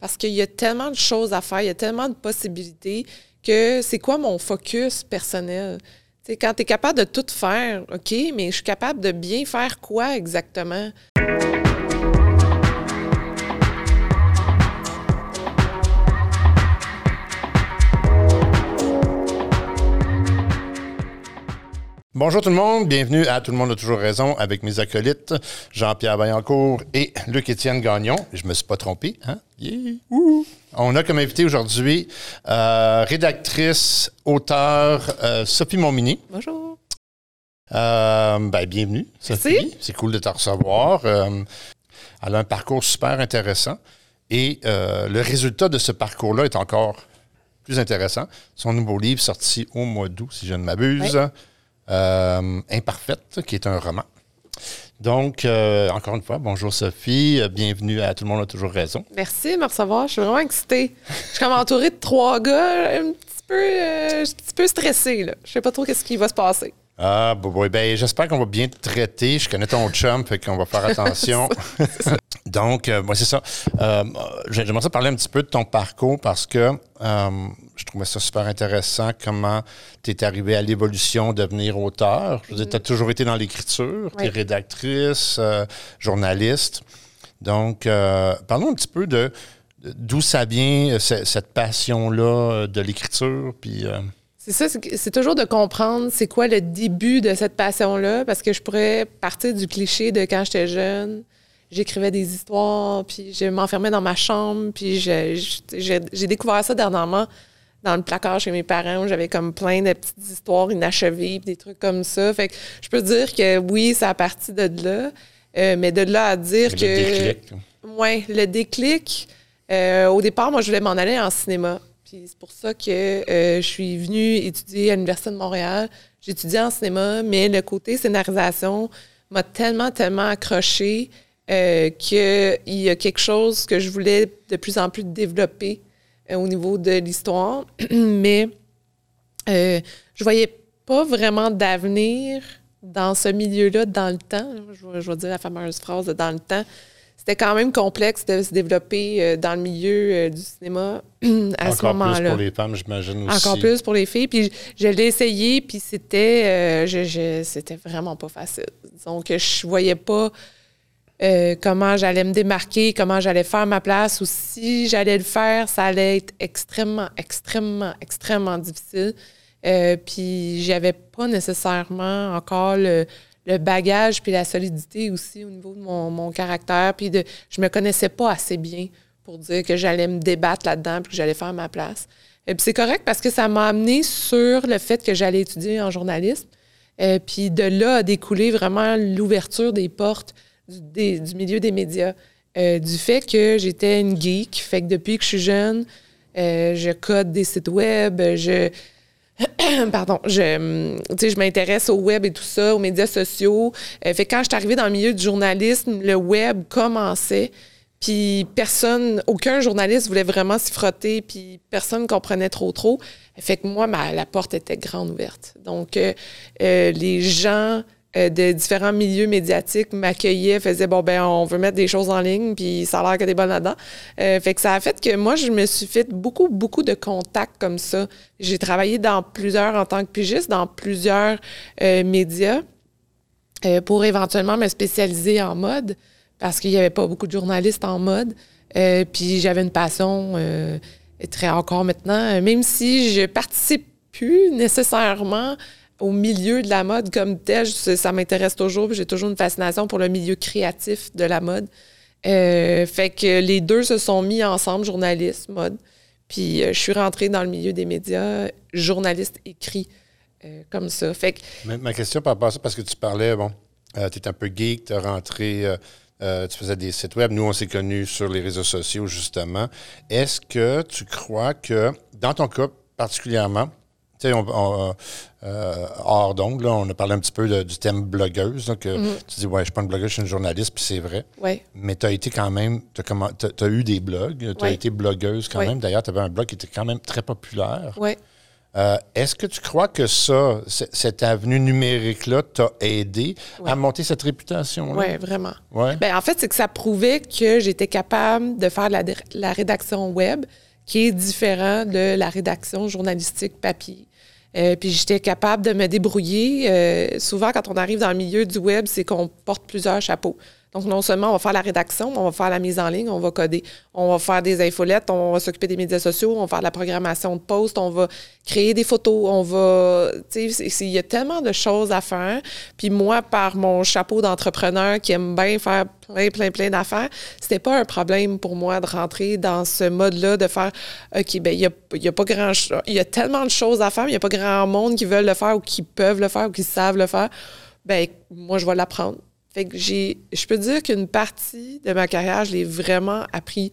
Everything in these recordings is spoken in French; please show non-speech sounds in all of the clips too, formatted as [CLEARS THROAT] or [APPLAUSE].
Parce qu'il y a tellement de choses à faire, il y a tellement de possibilités que c'est quoi mon focus personnel? sais, quand tu es capable de tout faire, OK, mais je suis capable de bien faire quoi exactement? Bonjour tout le monde, bienvenue à Tout le monde a toujours raison avec mes acolytes Jean-Pierre Vaillancourt et Luc-Étienne Gagnon. Je me suis pas trompé, hein? On a comme invité aujourd'hui euh, rédactrice, auteur euh, Sophie Montmini. Bonjour. Euh, ben, bienvenue, Sophie. C'est cool de te recevoir. elle a un parcours super intéressant et le résultat de ce parcours-là est encore plus intéressant. Son nouveau livre sorti au mois d'août, si je ne m'abuse. Euh, Imparfaite, qui est un roman. Donc, euh, encore une fois, bonjour Sophie, euh, bienvenue à Tout le monde a toujours raison. Merci de me recevoir, je suis vraiment excitée. Je suis comme entourée de trois gars, un petit peu, un petit peu stressée. Je sais pas trop qu'est-ce qui va se passer. Ah, bon, ben, j'espère qu'on va bien te traiter. Je connais ton chum, fait qu'on va faire attention. Donc, moi, c'est ça. [LAUGHS] J'aimerais ça parler un petit peu de ton parcours parce que je trouvais ça super intéressant comment tu es arrivé à l'évolution, de devenir auteur. Je veux dire, tu as toujours été dans l'écriture, tu es rédactrice, euh, journaliste. Donc, euh, parlons un petit peu de, d'où ça vient, euh, cette passion-là de l'écriture. Puis. C'est ça, c'est toujours de comprendre c'est quoi le début de cette passion-là, parce que je pourrais partir du cliché de quand j'étais jeune j'écrivais des histoires, puis je m'enfermais dans ma chambre, puis j'ai découvert ça dernièrement dans le placard chez mes parents où j'avais comme plein de petites histoires inachevées, des trucs comme ça. Fait que je peux dire que oui, ça a parti de là, euh, mais de là à dire que. Le déclic. Oui, le déclic. Euh, au départ, moi, je voulais m'en aller en cinéma. C'est pour ça que euh, je suis venue étudier à l'Université de Montréal. Étudié en cinéma, mais le côté scénarisation m'a tellement, tellement accroché qu'il y a quelque chose que je voulais de plus en plus développer euh, au niveau de l'histoire, [CLEARS THROAT] mais euh, je voyais pas vraiment d'avenir dans ce milieu-là dans le temps. Je, vais dire la fameuse phrase de dans le temps. C'était quand même complexe de se développer euh, dans le milieu euh, du cinéma [CLEARS THROAT] à ce moment-là. Encore plus pour les femmes, j'imagine aussi. Encore plus pour les filles. Puis je, l'ai essayé, puis c'était, c'était vraiment pas facile. Donc, je voyais pas euh, comment j'allais me démarquer, comment j'allais faire ma place ou si j'allais le faire, ça allait être extrêmement, extrêmement, extrêmement difficile. Euh, puis j'avais pas nécessairement encore le, bagage puis la solidité aussi au niveau de mon, caractère. Puis de, je me connaissais pas assez bien pour dire que j'allais me débattre là-dedans puis que j'allais faire ma place. Et puis c'est correct parce que ça m'a amené sur le fait que j'allais étudier en journalisme. Puis de là a découlé vraiment l'ouverture des portes du, milieu des médias. Euh, du fait que j'étais une geek, fait que depuis que je suis jeune, euh, je code des sites web, je. [COUGHS] Pardon, je, je m'intéresse au web et tout ça, aux médias sociaux. Euh, fait que quand je suis arrivée dans le milieu du journalisme, le web commençait. Puis personne, aucun journaliste voulait vraiment s'y frotter, puis personne ne comprenait trop trop. Fait que moi, la porte était grande ouverte. Donc, les gens euh, de différents milieux médiatiques m'accueillaient, faisaient bon ben on veut mettre des choses en ligne, puis ça a l'air que t'es bonne là-dedans. Euh, fait que ça a fait que moi je me suis fait beaucoup beaucoup de contacts comme ça. J'ai travaillé dans plusieurs en tant que pigiste dans plusieurs euh, médias pour éventuellement me spécialiser en mode parce qu'il n'y avait pas beaucoup de journalistes en mode. puis j'avais une passion très encore maintenant, même si je participe plus nécessairement au milieu de la mode comme tel, ça m'intéresse toujours. J'ai toujours une fascination pour le milieu créatif de la mode. Euh, fait que les deux se sont mis ensemble, journaliste, mode. Puis euh, je suis rentrée dans le milieu des médias, journaliste écrit euh, comme ça. Fait que, ma, question par rapport à ça, parce que tu parlais, bon, tu es un peu geek, tu es rentré, tu faisais des sites web. Nous, on s'est connus sur les réseaux sociaux, justement. Est-ce que tu crois que, dans ton cas particulièrement, tu sais, on, euh, hors donc, là, on a parlé un petit peu du thème blogueuse. que mhm. Tu dis, ouais, je suis pas une blogueuse, je suis une journaliste, puis c'est vrai. Ouais. Mais tu as été quand même, tu as, eu des blogs, tu as été blogueuse quand même. D'ailleurs, tu avais un blog qui était quand même très populaire. Ouais. Euh, est-ce que tu crois que ça, cette avenue numérique-là, t'a aidé à monter cette réputation-là? Oui, vraiment. Ouais. Ben, en fait, c'est que ça prouvait que j'étais capable de faire la, la, rédaction web, qui est différent de la rédaction journalistique papier. Euh, puis j'étais capable de me débrouiller. Euh, souvent, quand on arrive dans le milieu du web, c'est qu'on porte plusieurs chapeaux. Donc, non seulement on va faire la rédaction, on va faire la mise en ligne, on va coder, on va faire des infolettes, on va s'occuper des médias sociaux, on va faire la programmation de posts, on va créer des photos, on va. Tu sais, il y a tellement de choses à faire. Puis moi, par mon chapeau d'entrepreneur qui aime bien faire plein, plein, plein d'affaires, c'était pas un problème pour moi de rentrer dans ce mode-là, de faire OK, bien, il y a, pas grand Il y a tellement de choses à faire, mais il n'y a pas grand monde qui veulent le faire ou qui peuvent le faire ou qui savent le faire. Bien, moi, je vais l'apprendre fait que j'ai, je peux dire qu'une partie de ma carrière, je l'ai vraiment appris.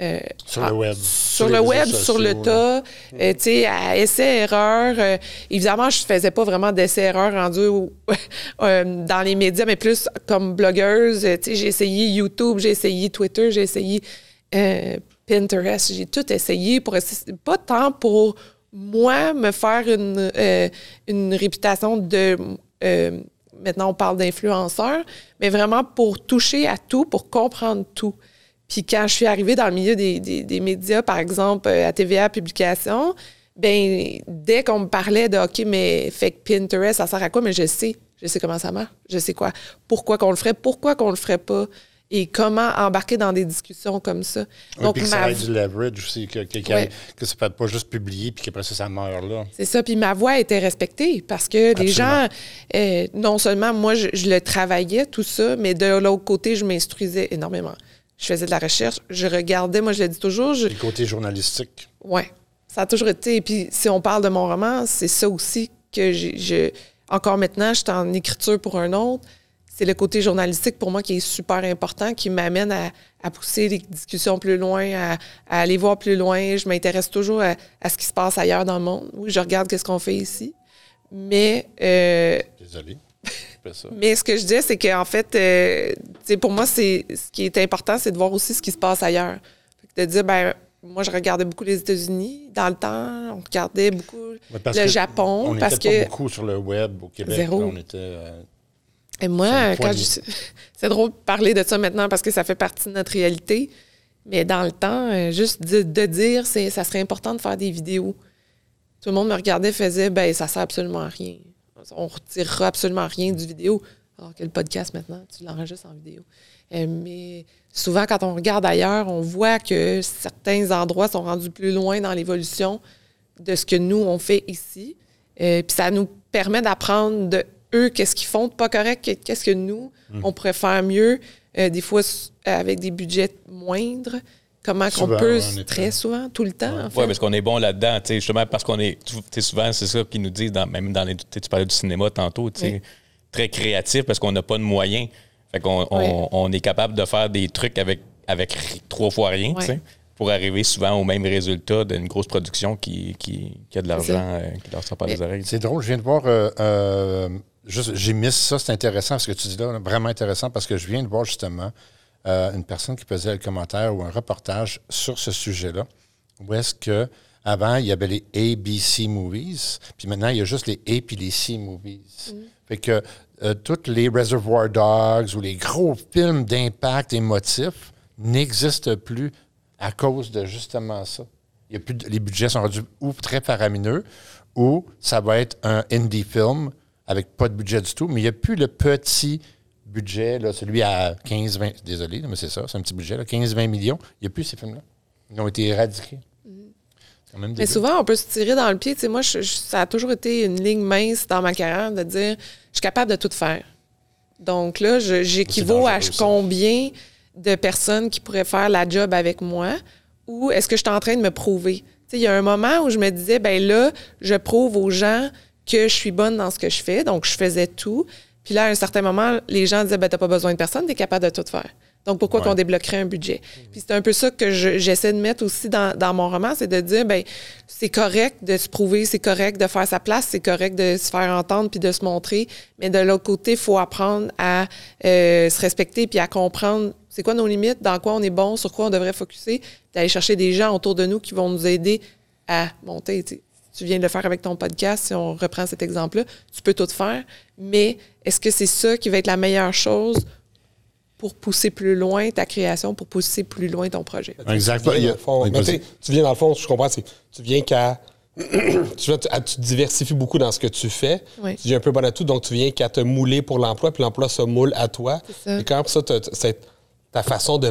Euh, sur le web. Sur, le web, sur le tas, euh, tu sais, à essai-erreur. Euh, évidemment, je faisais pas vraiment d'essai-erreur rendu [LAUGHS] dans les médias, mais plus comme blogueuse. tu sais, j'ai essayé YouTube, j'ai essayé Twitter, j'ai essayé Pinterest, j'ai tout essayé pour pas tant pour moi me faire une, une réputation de maintenant on parle d'influenceurs, mais vraiment pour toucher à tout, pour comprendre tout. Puis quand je suis arrivée dans le milieu des, médias, par exemple euh, à TVA Publication, ben dès qu'on me parlait de OK, mais fait que Pinterest, ça sert à quoi? Mais je sais, je sais comment ça marche, je sais quoi, pourquoi qu'on le ferait, pourquoi qu'on le ferait pas? Et comment embarquer dans des discussions comme ça. Donc, puis que ça ait du leverage aussi, que, que, que, ça ne peut pas juste publier puis qu'après ça, ça meurt là. C'est ça. Puis ma voix était respectée parce que les gens, euh, non seulement moi, je, le travaillais, tout ça, mais de l'autre côté, je m'instruisais énormément. Je faisais de la recherche, je regardais, moi, je le dis toujours. Je... Le côté journalistique. Oui. Ça a toujours été. Et puis, si on parle de mon roman, c'est ça aussi que j'ai. Encore maintenant, je suis en écriture pour un autre c'est le côté journalistique pour moi qui est super important, qui m'amène à, pousser les discussions plus loin, à, aller voir plus loin. Je m'intéresse toujours à, ce qui se passe ailleurs dans le monde. Oui, je regarde ce qu'on fait ici. Mais. Euh, Désolé. [LAUGHS] mais ce que je dis, c'est qu'en fait, euh, pour moi, c'est ce qui est important, c'est de voir aussi ce qui se passe ailleurs. de dire, ben moi, je regardais beaucoup les États-Unis. Dans le temps, on regardait beaucoup le Japon. On parce que beaucoup sur le web au Québec. Zéro. on était. Euh, et moi, quand je... [LAUGHS] c'est drôle de parler de ça maintenant parce que ça fait partie de notre réalité. Mais dans le temps, euh, juste de, dire, c'est, ça serait important de faire des vidéos. Tout le monde me regardait, faisait, ben ça sert absolument à rien. On retirera absolument rien du vidéo. Alors que le podcast maintenant, tu l'enregistres en vidéo. Euh, mais souvent, quand on regarde ailleurs, on voit que certains endroits sont rendus plus loin dans l'évolution de ce que nous, on fait ici. Euh, puis ça nous permet d'apprendre de eux, qu'est-ce qu'ils font de pas correct, qu'est-ce que nous, hmm. on pourrait faire mieux, euh, des fois avec des budgets moindres? Comment qu'on peut, très souvent, tout le temps. Oui, parce qu'on est bon là-dedans, justement, parce qu'on est, souvent, c'est ça qu'ils nous disent, même dans les, tu parlais du cinéma tantôt, très créatif parce qu'on n'a pas de moyens. Fait qu'on on, est capable de faire des trucs avec, avec trois fois rien, pour arriver souvent au même résultat d'une grosse production qui, qui, a de l'argent euh, qui leur sort par les oreilles. C'est drôle, je viens de voir euh, j'ai mis ça, c'est intéressant ce que tu dis là, vraiment intéressant parce que je viens de voir justement euh, une personne qui faisait un commentaire ou un reportage sur ce sujet-là, où est-ce que avant il y avait les ABC movies, puis maintenant il y a juste les A puis les C movies. Mm. Fait que euh, tous les Reservoir Dogs ou les gros films d'impact émotif n'existent plus à cause de justement ça. Il y a plus les budgets sont rendus ou très faramineux ou ça va être un indie film avec pas de budget du tout, mais il n'y a plus le petit budget, là, celui à 15-20, désolé, mais c'est ça, c'est un petit budget, 15-20 millions. Il n'y a plus ces films-là. Ils ont été éradiqués. Mm-hmm. mais souvent, on peut se tirer dans le pied. Tu sais, moi, ça a toujours été une ligne mince dans ma carrière de dire je suis capable de tout faire. Donc là, j'équivaut à combien de personnes qui pourraient faire la job avec moi ou est-ce que je suis en train de me prouver? Il y a un moment où je me disais, ben là, je prouve aux gens que je suis bonne dans ce que je fais. Donc, je faisais tout. Puis là, à un certain moment, les gens disaient, ben, t'as pas besoin de personne, tu es capable de tout faire. Donc, pourquoi qu'on débloquerait un budget? Puis c'est un peu ça que j'essaie de mettre aussi dans, mon roman, c'est de dire, ben c'est correct de se prouver, c'est correct de faire sa place, c'est correct de se faire entendre puis de se montrer. Mais de l'autre côté, il faut apprendre à euh, se respecter puis à comprendre c'est quoi nos limites, dans quoi on est bon, sur quoi on devrait focuser, d'aller chercher des gens autour de nous qui vont nous aider à monter. tu viens de le faire avec ton podcast, si on reprend cet exemple-là, tu peux tout faire, mais est-ce que c'est ça qui va être la meilleure chose pour pousser plus loin ta création, pour pousser plus loin ton projet? Exactement. Tu viens, dans le fond, Oui, mais vas-y. tu sais, tu viens dans le fond, je comprends, c'est tu viens qu'à. [CLEARS THROAT] tu, vois, tu, à- tu te diversifies beaucoup dans ce que tu fais. Oui. Tu viens un peu bon à tout, donc tu viens qu'à te mouler pour l'emploi, puis l'emploi se moule à toi. C'est ça. Et quand même, ça, t'as- t'as- c'est ta façon de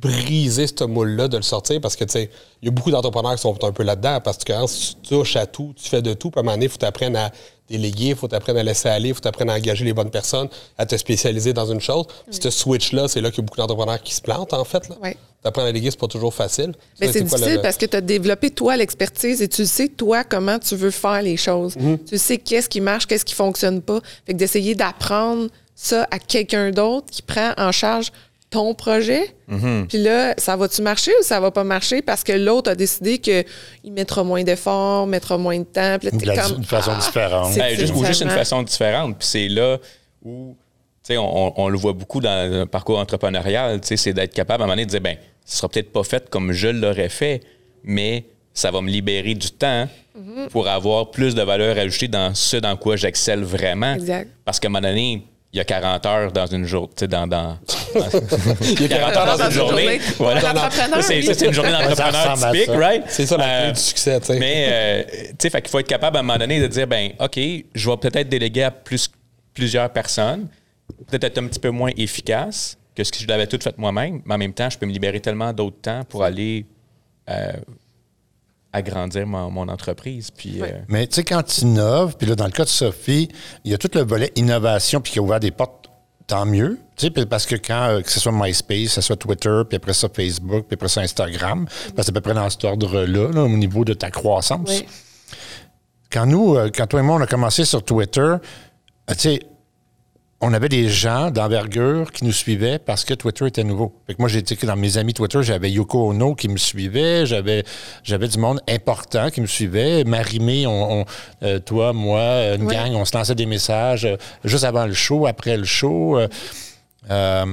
briser ce moule-là, de le sortir, parce que tu sais, il y a beaucoup d'entrepreneurs qui sont un peu là-dedans, parce que quand tu touches à tout, tu fais de tout, puis à un moment donné, il faut t'apprendre à déléguer, il faut t'apprendre à laisser aller, il faut t'apprendre à engager les bonnes personnes, à te spécialiser dans une chose. Ce switch-là, c'est là qu'il y a beaucoup d'entrepreneurs qui se plantent, en fait. Là. Oui. T'apprends à déléguer, c'est pas toujours facile. Mais c'est quoi, le- difficile le- parce que tu as développé, toi, l'expertise et tu sais, toi, comment tu veux faire les choses. Mm-hmm. Tu sais qu'est-ce qui marche, qu'est-ce qui fonctionne pas. Fait que d'essayer d'apprendre ça à quelqu'un d'autre qui prend en charge ton projet. Mm-hmm. Puis là, ça va-tu marcher ou ça va pas marcher? Parce que l'autre a décidé qu'il mettra moins d'efforts, mettra moins de temps. Puis là, Ou t'es de la- comme, d'une façon ah, différente. Hey, juste, ou juste une façon différente. Puis c'est là où, tu sais, on, on le voit beaucoup dans le parcours entrepreneurial, tu sais, c'est d'être capable à un moment donné de dire, ben, ce sera peut-être pas fait comme je l'aurais fait, mais ça va me libérer du temps Mhm. pour avoir plus de valeur ajoutée dans ce dans quoi j'excelle vraiment. Exact. Parce qu'à un moment donné, il y a 40 heures dans une journée, dans, [LAUGHS] dans, Il y a 40 heures dans une une journée. journée. Voilà. C'est oui. une journée [LAUGHS] d'entrepreneur typique, right? C'est ça la clé Euh, du succès, tu sais. mais, euh, tu sais, fait qu'il faut être capable à un moment donné de dire, ben, OK, je vais peut-être déléguer à plus, plusieurs personnes, peut-être être un petit peu moins efficace que ce que je l'avais tout fait moi-même, mais en même temps, je peux me libérer tellement d'autres temps pour aller euh, agrandir mon, mon entreprise. Puis, euh, Mais tu sais, quand tu innoves, puis là, dans le cas de Sophie, il y a tout le volet innovation, puis qui a ouvert des portes, tant mieux. Tu sais, puis parce que quand, euh, que ce soit MySpace, que ce soit Twitter, puis après ça parce puis après ça Instagram, parce que c'est à peu près dans cet ordre-là, là, au niveau de ta croissance. Oui. Quand nous, euh, quand toi et moi, on a commencé sur Twitter, tu sais, on avait des gens d'envergure qui nous suivaient parce que Twitter était nouveau. Fait que moi, j'ai été dans mes amis Twitter, j'avais Yoko Ono qui me suivait, j'avais j'avais du monde important qui me suivait. Marimé, on, on, euh, toi, moi, une Ouais. gang, on se lançait des messages euh, juste avant le show, après le show. euh, euh,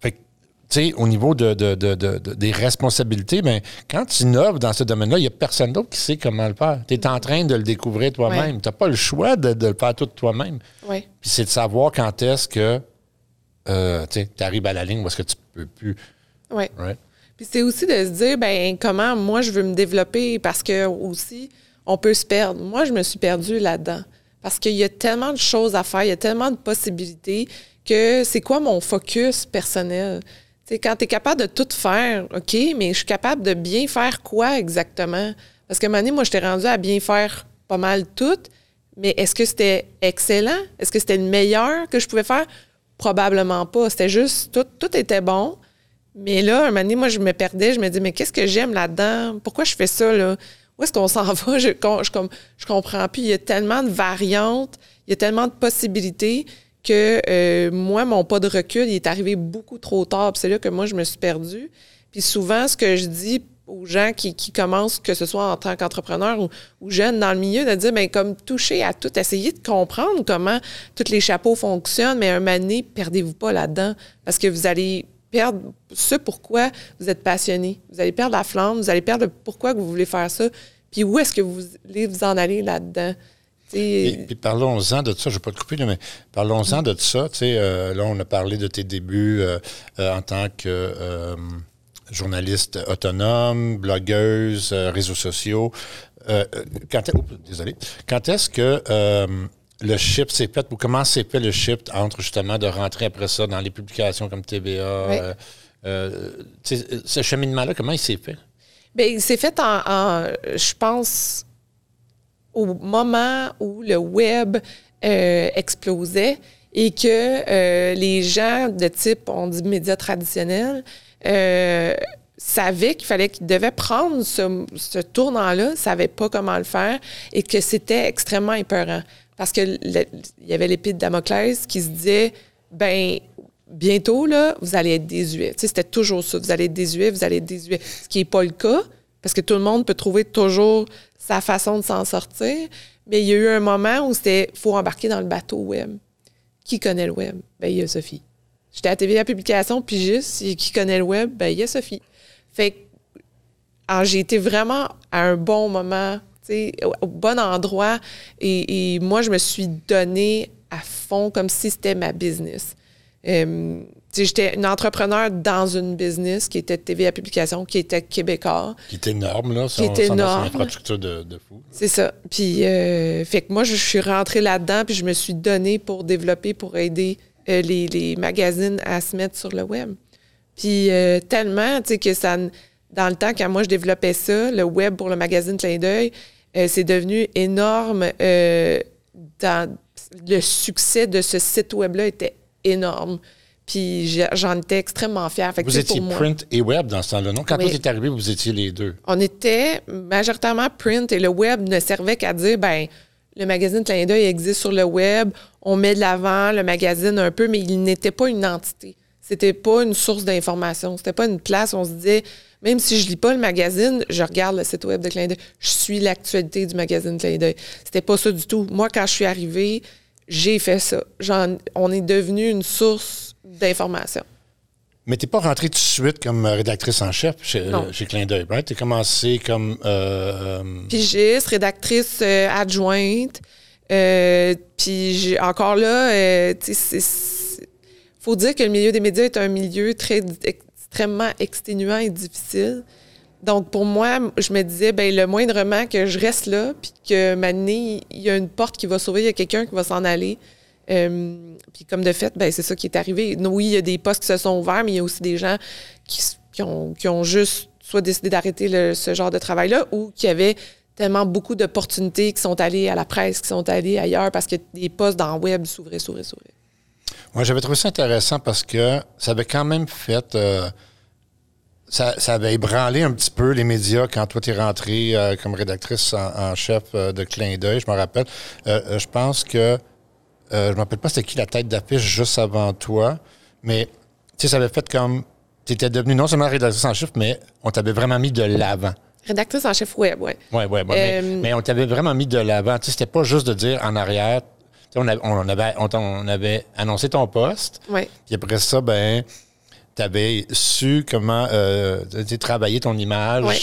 fait que, tu sais, au niveau de, de- de- de- de- des responsabilités, ben, quand tu innoves dans ce domaine-là, il n'y a personne d'autre qui sait comment le faire. Tu es en train de le découvrir toi-même. Ouais. Tu n'as pas le choix de, le faire tout toi-même. Oui. Puis c'est de savoir quand est-ce que euh, tu arrives à la ligne où est-ce que tu peux plus. Oui. Right? Puis c'est aussi de se dire, ben comment moi je veux me développer parce que aussi, on peut se perdre. Moi, je me suis perdue là-dedans. Parce qu'il y a tellement de choses à faire, il y a tellement de possibilités que c'est quoi mon focus personnel? Sais, quand tu es capable de tout faire, OK, mais je suis capable de bien faire quoi exactement? Parce que un moment donné, moi, je t'ai rendu à bien faire pas mal tout, mais est-ce que c'était excellent? Est-ce que c'était le meilleur que je pouvais faire? Probablement pas. C'était juste, tout, tout était bon. Mais là, un moment moi, je me perdais. Je me dis, mais qu'est-ce que j'aime là-dedans? Pourquoi je fais ça, là? Où est-ce qu'on [LAUGHS] s'en va? Je, je, com- je comprends plus. Il y a tellement de variantes, il y a tellement de possibilités que euh, moi, mon pas de recul, il est arrivé beaucoup trop tard. C'est là que moi, je me suis perdue. Puis souvent, ce que je dis aux gens qui, commencent, que ce soit en tant qu'entrepreneur ou, ou jeunes dans le milieu, de dire, bien, comme toucher à tout, essayer de comprendre comment tous les chapeaux fonctionnent, mais un donné, perdez-vous pas là-dedans parce que vous allez perdre ce pourquoi vous êtes passionné. Vous allez perdre la flamme, vous allez perdre le pourquoi vous voulez faire ça, puis où est-ce que vous voulez vous en aller là-dedans? Et puis parlons-en de ça, je ne vais pas te couper, mais parlons-en de ça. Euh, là, on a parlé de tes débuts euh, euh, en tant que journaliste autonome, blogueuse, réseaux sociaux. Quand désolé. Quand est-ce que le shift s'est fait ou comment s'est fait le shift entre justement de rentrer après ça dans les publications comme TVA? ce cheminement-là, comment il s'est fait? Bien, il s'est fait en, en- je pense, au moment où le web euh, explosait et que euh, les gens de type, on dit médias traditionnels, euh, savaient qu'il fallait qu'ils devaient prendre ce, ce tournant-là, ne savaient pas comment le faire et que c'était extrêmement épeurant. Parce que le- il y avait l'épée de Damoclès qui se disait, ben bientôt, là, vous allez être désuet. Tu sais, c'était toujours ça. Vous allez être désuet, vous allez être désuet. Ce qui n'est pas le cas, parce que tout le monde peut trouver toujours sa façon de s'en sortir. Mais il y a eu un moment où c'était faut embarquer dans le bateau web. Qui connaît le web? Ben, il y a Sophie. J'étais à TV à publication, puis juste, qui connaît le web? Ben, il y a Sophie. Fait que alors, j'ai été vraiment à un bon moment, au, au bon endroit. Et, moi, je me suis donnée à fond comme si c'était ma business. J'étais une entrepreneur dans une business qui était TVA Publication, qui était québécois. Qui est énorme, là. Qui est énorme. Une infrastructure de, de fou. C'est ça. Puis, euh, fait que moi, je suis rentrée là-dedans, puis je me suis donnée pour développer, pour aider euh, les, les magazines à se mettre sur le web. Puis, euh, tellement, tu sais, que ça, dans le temps, quand moi, je développais ça, le web pour le magazine Clin d'œil, c'est devenu énorme. dans, le succès de ce site web-là était énorme. Puis, j'en étais extrêmement fière. Fait que, Vous étiez pour moi- print et web dans ce temps-là, non? Quand Oui. toi, t'es arrivé, vous étiez les deux. on était majoritairement print et le web ne servait qu'à dire, ben le magazine Clin d'œil existe sur le web, on met de l'avant le magazine un peu, mais il n'était pas une entité. C'était pas une source d'information. C'était pas une place où on se disait, même si je lis pas le magazine, je regarde le site web de Clin d'œil. Je suis l'actualité du magazine Clin d'œil. C'était pas ça du tout. Moi, quand je suis arrivée, j'ai fait ça. On est devenu une source d'information. Mais t'es pas rentrée tout de suite comme euh, rédactrice en chef chez, euh, chez Clin d'œil, right? T'es commencé comme... euh, pigiste, rédactrice euh, adjointe. Euh, puis encore là, c'est- faut dire que le milieu des médias est un milieu très extrêmement exténuant et difficile. Donc pour moi, je me disais, ben le moindrement que je reste là, puis que maintenant il y a une porte qui va s'ouvrir, il y a quelqu'un qui va s'en aller. Euh, puis comme de fait, ben c'est ça qui est arrivé. Oui, il y a des postes qui se sont ouverts, mais il y a aussi des gens qui, ont, juste soit décidé d'arrêter ce genre de travail-là ou qui avaient tellement beaucoup d'opportunités qui sont allés à la presse, qui sont allés ailleurs parce que des postes dans le web s'ouvraient, s'ouvraient, s'ouvraient. Moi, j'avais trouvé ça intéressant parce que ça avait quand même fait. euh, ça, avait ébranlé un petit peu les médias quand toi, tu es rentrée euh, comme rédactrice en, chef de Clin d'œil, je me rappelle. Je pense que. Euh, je ne me rappelle pas c'était qui la tête d'affiche juste avant toi, mais tu sais, ça avait fait comme. Tu étais devenue non seulement rédactrice en chef, mais on t'avait vraiment mis de l'avant. Rédactrice en chef web, oui. Oui, oui, mais, Euh, mais on t'avait vraiment mis de l'avant. Tu sais, c'était pas juste de dire en arrière. On avait, on avait, on, t'en- on avait annoncé ton poste. Ouais. Puis après ça, ben, tu avais su comment euh, travailler ton image Ouais.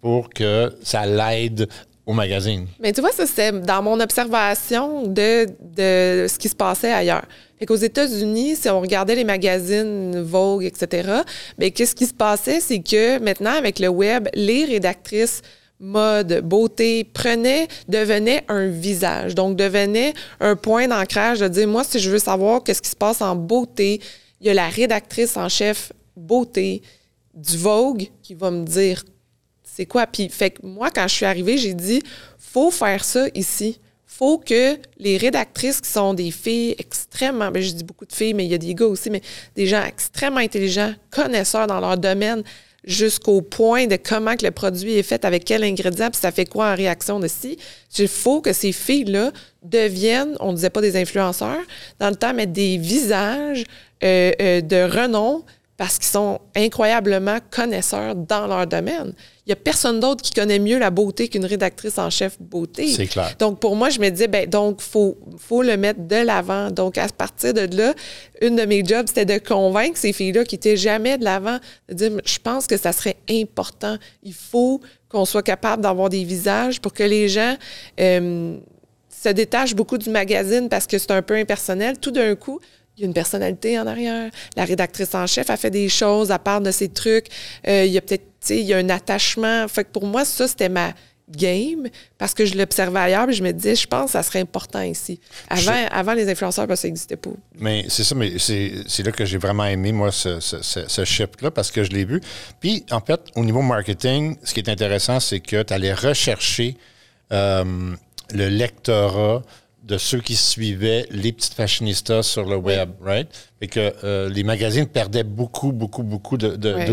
pour que ça l'aide magazine. Mais tu vois, ça, c'est dans mon observation de, de ce qui se passait ailleurs. Fait qu'aux États-Unis, si on regardait les magazines Vogue, etc., bien, qu'est-ce qui se passait? C'est que maintenant, avec le web, les rédactrices mode, beauté, prenaient, devenaient un visage. Donc, devenaient un point d'ancrage de dire, moi, si je veux savoir qu'est-ce qui se passe en beauté, il y a la rédactrice en chef beauté du Vogue qui va me dire c'est quoi? Puis, fait que moi, quand je suis arrivée, j'ai dit, faut faire ça ici. Faut que les rédactrices qui sont des filles extrêmement, ben, je dis beaucoup de filles, mais il y a des gars aussi, mais des gens extrêmement intelligents, connaisseurs dans leur domaine, jusqu'au point de comment que le produit est fait, avec quel ingrédient, puis ça fait quoi en réaction de ci. Il faut que ces filles-là deviennent, on ne disait pas des influenceurs, dans le temps, mais des visages euh, euh, de renom parce qu'ils sont incroyablement connaisseurs dans leur domaine. Il n'y a personne d'autre qui connaît mieux la beauté qu'une rédactrice en chef beauté. C'est clair. Donc, pour moi, je me disais, ben, donc, faut, faut le mettre de l'avant. Donc, à partir de là, une de mes jobs, c'était de convaincre ces filles-là qui n'étaient jamais de l'avant, de dire, je pense que ça serait important. Il faut qu'on soit capable d'avoir des visages pour que les gens euh, se détachent beaucoup du magazine parce que c'est un peu impersonnel. Tout d'un coup, il y a une personnalité en arrière. La rédactrice en chef a fait des choses, à part de ses trucs. Euh, il y a peut-être, il y a un attachement. Fait que pour moi, ça, c'était ma game parce que je l'observais ailleurs et je me disais, je pense que ça serait important ici. Avant, avant les influenceurs, ça n'existait pas. Mais c'est ça, mais c'est là que j'ai vraiment aimé, moi, ce, ce, ce, ce shift-là, parce que je l'ai vu. Puis, en fait, au niveau marketing, ce qui est intéressant, c'est que tu allais rechercher euh, le lectorat de ceux qui suivaient les petites fashionistas sur le web, right? Et que euh, les magazines perdaient beaucoup, beaucoup, beaucoup de- de- Ouais.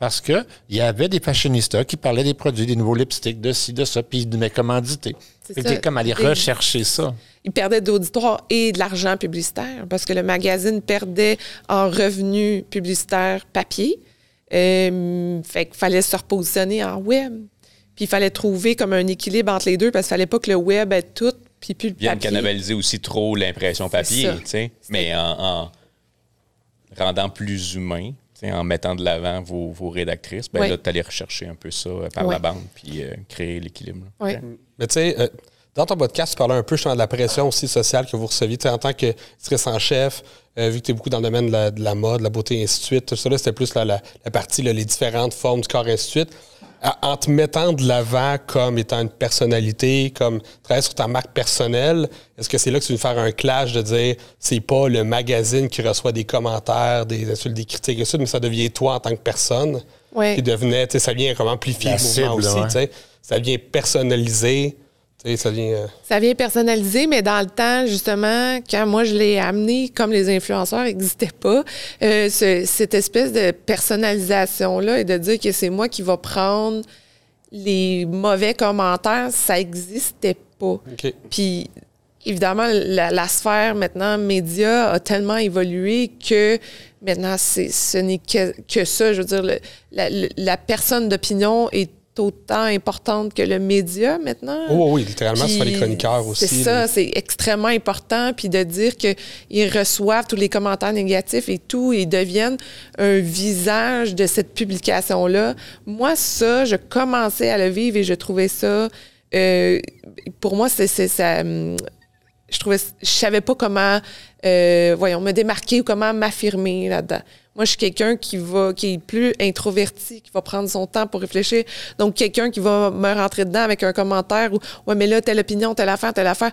Parce qu'il y avait des fashionistas qui parlaient des produits, des nouveaux lipsticks, de ci, de ça, puis de mes commandités. Que t'es comme aller rechercher ça. il perdait d'auditoire et de l'argent publicitaire parce que le magazine perdait en revenus publicitaires papier. Euh, fait qu'il fallait se repositionner en web. Puis il fallait trouver comme un équilibre entre les deux parce qu'il fallait pas que le web ait tout puis plus le viennent papier. cannibaliser aussi trop l'impression papier, tu sais, mais en, en rendant plus humain. En mettant de l'avant vos, vos rédactrices, ben là, tu allais rechercher un peu ça euh, par la bande, puis euh, créer l'équilibre. Oui. Mais tu sais, euh, dans ton podcast, tu parlais un peu justement de la pression aussi sociale que vous receviez. Tu sais, en tant que directrice en chef, euh, vu que tu es beaucoup dans le domaine de la, de la mode, de la beauté, et ainsi de suite, tout ça, là, c'était plus la, la, la partie, là, les différentes formes du corps, et ainsi de suite. En te mettant de l'avant comme étant une personnalité, comme travailler sur ta marque personnelle, est-ce que c'est là que tu veux faire un clash de dire c'est pas le magazine qui reçoit des commentaires, des insultes, des critiques, et tout ça, mais ça devient toi en tant que personne Ouais. qui devenait, tu sais, ça vient comme amplifier La le mouvement cible, aussi, ouais. tu sais. Ça vient personnaliser, ça vient... euh, Ça vient personnaliser, mais dans le temps, justement, quand moi je l'ai amené, comme les influenceurs n'existaient pas, euh, ce- cette espèce de personnalisation-là et de dire que c'est moi qui va prendre les mauvais commentaires, ça n'existait pas. Puis, évidemment, la, la sphère maintenant média a tellement évolué que maintenant, ce n'est que, que ça. Je veux dire, le- la, le- la personne d'opinion est autant importante que le média maintenant. Oh oui, littéralement, c'est Puis les chroniqueurs aussi. C'est ça, c'est extrêmement important. Puis de dire qu'ils reçoivent tous les commentaires négatifs et tout, et deviennent un visage de cette publication-là. Moi, ça, je commençais à le vivre et je trouvais ça. euh, pour moi, c'est c'est- ça. Je trouvais, je savais pas comment, euh, voyons, me démarquer ou comment m'affirmer là-dedans. Moi, je suis quelqu'un qui va, qui est plus introverti, qui va prendre son temps pour réfléchir. Donc, quelqu'un qui va me rentrer dedans avec un commentaire ou, ouais, mais là, telle opinion, telle affaire, telle affaire.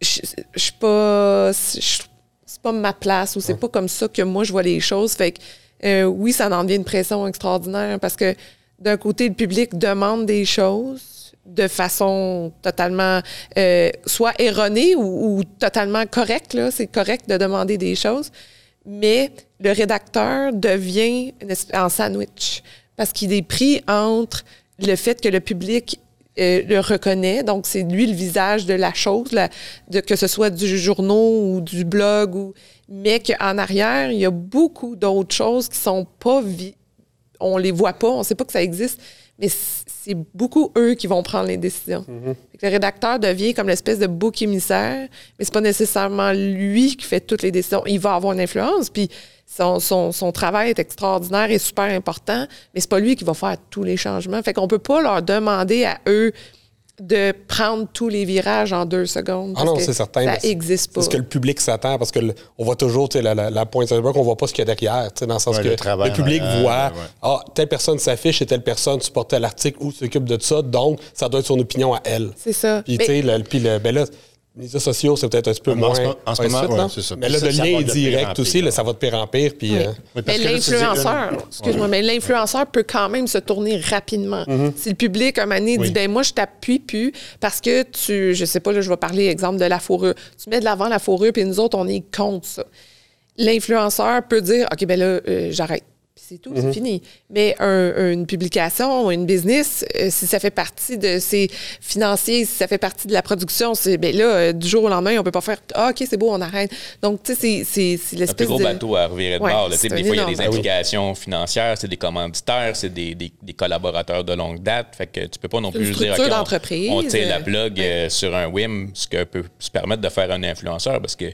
Je, je suis pas, c'est pas ma place ou c'est pas comme ça que moi je vois les choses. Fait que, euh, oui, ça en devient une pression extraordinaire parce que d'un côté, le public demande des choses de façon totalement euh, soit erronée ou, ou totalement correcte. C'est correct de demander des choses. Mais le rédacteur devient en sandwich parce qu'il est pris entre le fait que le public euh, le reconnaît, donc c'est lui le visage de la chose, de, que ce soit du journal ou du blog, ou, mais qu'en arrière, il y a beaucoup d'autres choses qui sont pas on les voit pas, on sait pas que ça existe, mais c'est beaucoup eux qui vont prendre les décisions. Que le rédacteur devient comme l'espèce de bouc émissaire, mais c'est pas nécessairement lui qui fait toutes les décisions. Il va avoir une influence, puis son, son, son travail est extraordinaire et super important, mais c'est pas lui qui va faire tous les changements. Fait qu'on peut pas leur demander à eux de prendre tous les virages en deux secondes. Ah parce non, c'est certain. Ça mais c'est- existe pas. C'est ce que le public s'attend parce que le- on voit toujours tu sais, la, la, la pointe iceberg, on voit pas ce qu'il y a derrière, tu sais, dans le sens Ouais, que le travail le public voit ouais, ouais. ah telle personne s'affiche et telle personne supporte tel article ou s'occupe de ça, donc ça doit être son opinion à elle. C'est ça. Puis tu sais, puis le- ben là, les réseaux sociaux, c'est peut-être un petit peu en moins. en ce moment, suite, ouais, là. c'est ça. Mais là, ça lien indirect en aussi, pire. là, ça va de pire en pire. Puis, Oui. euh, Oui, Mais l'influenceur, une- excuse-moi, mais l'influenceur peut quand même se tourner rapidement. Si le public, un moment donné, dit, ben moi, je t'appuie plus parce que tu, je sais pas, là, je vais parler, exemple, de la fourrure. Tu mets de l'avant la fourrure, puis nous autres, on est contre ça. L'influenceur peut dire, OK, ben là, euh, j'arrête. Puis c'est tout, c'est fini. Mais un- une publication, une business, euh, si ça fait partie de ses financiers, si ça fait partie de la production, c'est, ben là, euh, du jour au lendemain, on peut pas faire, ah, OK, c'est beau, on arrête. Donc, tu sais, c'est- c'est c'est un plus l'espèce gros de... bateau à revirer de Ouais, bord. là. Tu sais, c'est Des fois, il y a des implications financières, c'est des commanditaires, c'est des, des- des collaborateurs de longue date. Fait que tu peux pas non plus dire structure OK, on- on, tire la Euh, plug euh, sur un whim, ce que peut se permettre de faire un influenceur parce que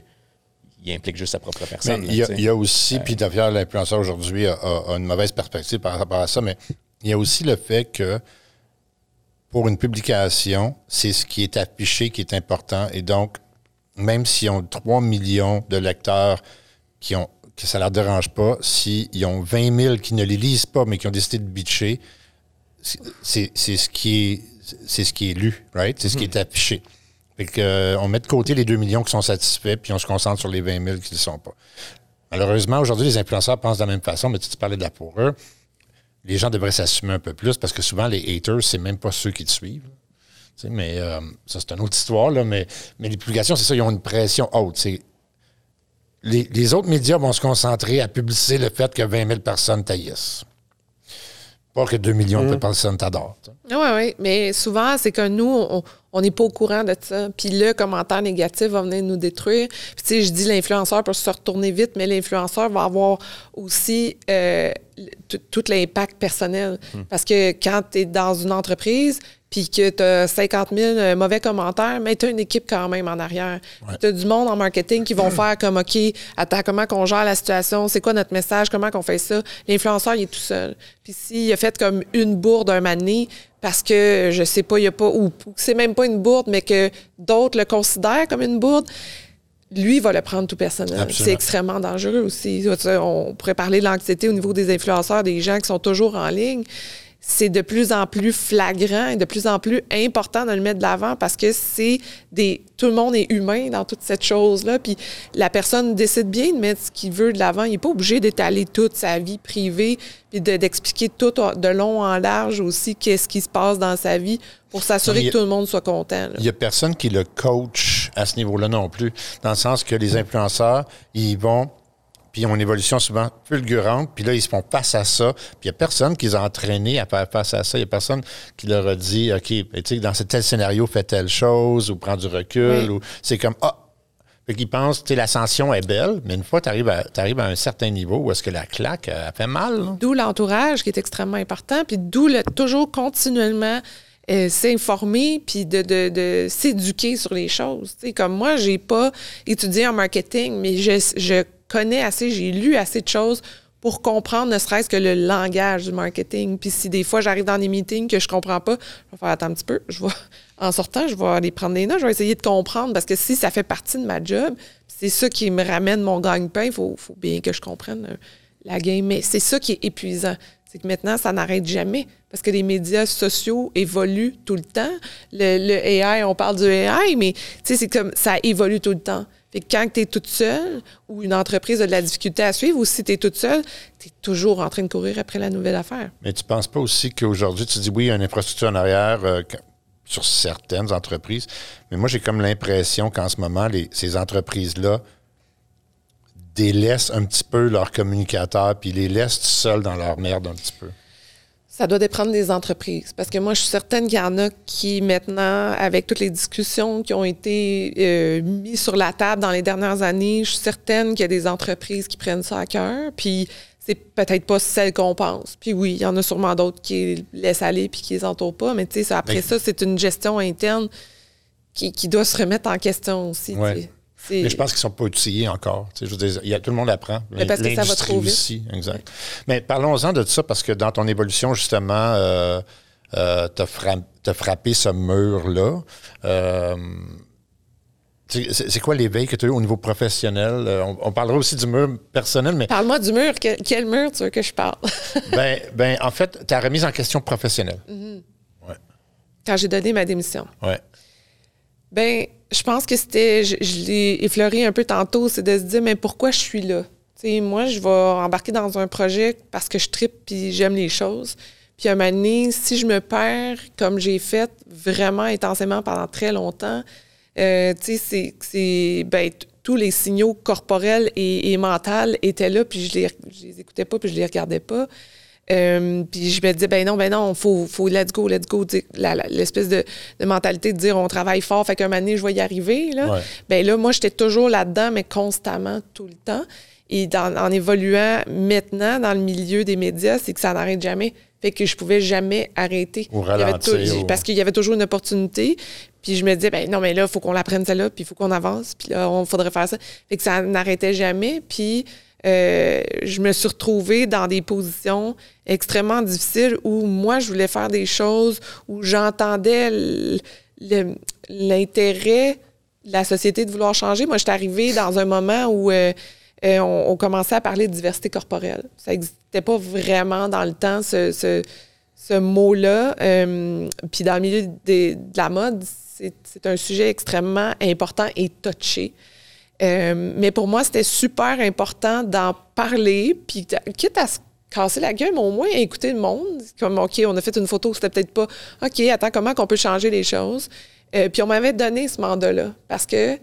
il implique juste sa propre personne. il, y a, tu sais. il y a aussi, puis d'ailleurs, l'influenceur aujourd'hui a, a- a une mauvaise perspective par rapport à ça, mais il y a aussi le fait que pour une publication, c'est ce qui est affiché qui est important. Et donc, même s'ils ont 3 millions de lecteurs qui ont que ça ne leur dérange pas, s'ils ont 20 000 qui ne les lisent pas, mais qui ont décidé de bitcher, c'est- ce qui est c'est ce qui est lu, right? C'est ce qui est affiché. Fait que, euh, on met de côté les 2 millions qui sont satisfaits, puis on se concentre sur les 20 000 qui ne le sont pas. Malheureusement, aujourd'hui, les influenceurs pensent de la même façon, mais tu, parlais de la pourreur. Les gens devraient s'assumer un peu plus parce que souvent, les haters, c'est même pas ceux qui te suivent. Tu sais, mais euh, ça, c'est une autre histoire, là, mais, mais les publications, c'est ça, ils ont une pression haute. C'est- Les, les autres médias vont se concentrer à publiciser le fait que 20 000 personnes taillissent. Pas que 2 millions de personnes t'adorent. Oui, oui, mais souvent, c'est que nous, on, n'est pas au courant de ça. Puis le commentaire négatif va venir nous détruire. Puis tu sais, je dis l'influenceur peut se retourner vite, mais l'influenceur va avoir aussi euh, tout l'impact personnel. Hmm. Parce que quand tu es dans une entreprise, puis que tu as 50 000 euh, mauvais commentaires, mais tu as une équipe quand même en arrière. Tu as du monde en marketing qui vont faire comme OK, attends, comment qu'on gère la situation, c'est quoi notre message, comment qu'on fait ça? L'influenceur, il est tout seul. Puis s'il a fait comme une bourde un mané, parce que je sais pas, il y a pas, ou, c'est même pas une bourde, mais que d'autres le considèrent comme une bourde, lui va le prendre tout personnel. C'est extrêmement dangereux aussi. On pourrait parler de l'anxiété au niveau des influenceurs, des gens qui sont toujours en ligne c'est de plus en plus flagrant et de plus en plus important de le mettre de l'avant parce que c'est des tout le monde est humain dans toute cette chose-là. Puis la personne décide bien de mettre ce qu'il veut de l'avant. Il n'est pas obligé d'étaler toute sa vie privée puis d'expliquer tout de long en large aussi qu'est-ce qui se passe dans sa vie pour s'assurer que tout le monde soit content. Il n'y a personne qui le coach à ce niveau-là non plus. Dans le sens que les influenceurs, ils vont puis ils ont une évolution souvent fulgurante, puis là, ils se font face à ça, puis il n'y a personne qui les a entraînés à faire face à ça. Il n'y a personne qui leur a dit, OK, tu sais, dans tel scénario, fais telle chose, ou prends du recul, ou c'est comme, ah, fait qu'ils pensent, tu sais, l'ascension est belle, mais une fois tu arrives, à, arrives à un certain niveau où est-ce que la claque, a fait mal. D'où l'entourage qui est extrêmement important, puis d'où le toujours continuellement euh, s'informer puis de, de, de s'éduquer sur les choses. sais, comme moi, j'ai pas étudié en marketing, mais je, je connais assez, j'ai lu assez de choses pour comprendre ne serait-ce que le langage du marketing. Puis si des fois j'arrive dans des meetings que je comprends pas, je vais faire attendre un petit peu, je [LAUGHS] en sortant, je vais aller prendre des notes, je vais essayer de comprendre parce que si ça fait partie de ma job, c'est ça qui me ramène mon gagne-pain, il faut, bien que je comprenne euh, la game. Mais c'est ça qui est épuisant. C'est que maintenant, ça n'arrête jamais parce que les médias sociaux évoluent tout le temps. Le, le AI, on parle du AI, mais c'est comme ça évolue tout le temps. Que quand tu es toute seule ou une entreprise a de la difficulté à suivre ou si tu es toute seule, tu es toujours en train de courir après la nouvelle affaire. Mais tu penses pas aussi qu'aujourd'hui, tu dis oui, il y a une infrastructure en arrière euh, sur certaines entreprises, mais moi j'ai comme l'impression qu'en ce moment, ces entreprises-là délaissent un petit peu leurs communicateurs puis les laissent seuls dans leur merde un petit peu. Ça doit dépendre des entreprises. Parce que moi, je suis certaine qu'il y en a qui, maintenant, avec toutes les discussions qui ont été euh, mises sur la table dans les dernières années, je suis certaine qu'il y a des entreprises qui prennent ça à cœur. Puis, c'est peut-être pas celle qu'on pense. Puis oui, il y en a sûrement d'autres qui laissent aller puis qui les entourent pas. Mais tu sais, après ça, c'est une gestion interne qui, doit se remettre en question aussi. Mais je pense qu'ils ne sont pas outillés encore. je veux dire, y a, tout le monde apprend. Mais parce que ça va trop vite. Aussi, exact. Mais parlons-en de ça, parce que dans ton évolution, justement, euh, euh, tu as, frappé ce mur-là. Euh, c'est quoi l'éveil que tu as eu au niveau professionnel? On, parlera aussi du mur personnel, mais... Parle-moi du mur. quel mur tu veux que je parle? [LAUGHS] ben, ben, en fait, ta remise en question professionnelle. Ouais. Quand j'ai donné ma démission. Ouais. Ben, je pense que c'était, je, l'ai effleuré un peu tantôt, c'est de se dire, mais pourquoi je suis là? sais, moi, je vais embarquer dans un projet parce que je tripe puis j'aime les choses. Puis à un moment donné, si je me perds comme j'ai fait vraiment intensément pendant très longtemps, euh, sais, c'est, ben, tous les signaux corporels et, et mentaux étaient là, puis je les, je les écoutais pas, puis je les regardais pas. Euh, puis je me disais, ben non, ben non, faut, faut let's go, let's go. L'espèce de, mentalité de dire on travaille fort, fait qu'un moment donné, je vais y arriver. Là. Ben là, moi, j'étais toujours là-dedans, mais constamment, tout le temps. Et en évoluant maintenant dans le milieu des médias, c'est que ça n'arrête jamais. Fait que je pouvais jamais arrêter. Parce qu'il y avait toujours une opportunité. Puis je me disais, ben non, mais là, il faut qu'on la prenne celle-là, puis il faut qu'on avance, puis là, on faudrait faire ça. Fait que ça n'arrêtait jamais. Puis euh, je me suis retrouvée dans des positions extrêmement difficiles où moi, je voulais faire des choses, où j'entendais l'intérêt de la société de vouloir changer. Moi, je suis arrivée dans un moment où euh, euh, on, commençait à parler de diversité corporelle. Ça n'existait pas vraiment dans le temps, ce, ce, mot-là. puis dans le milieu de la mode, c'est un sujet extrêmement important et touché. Euh, mais pour moi, c'était super important d'en parler, puis quitte à se casser la gueule, mais au moins écouter le monde. Comme, OK, on a fait une photo, c'était peut-être pas OK, attends, comment qu'on peut changer les choses? Euh, puis on m'avait donné ce mandat-là parce que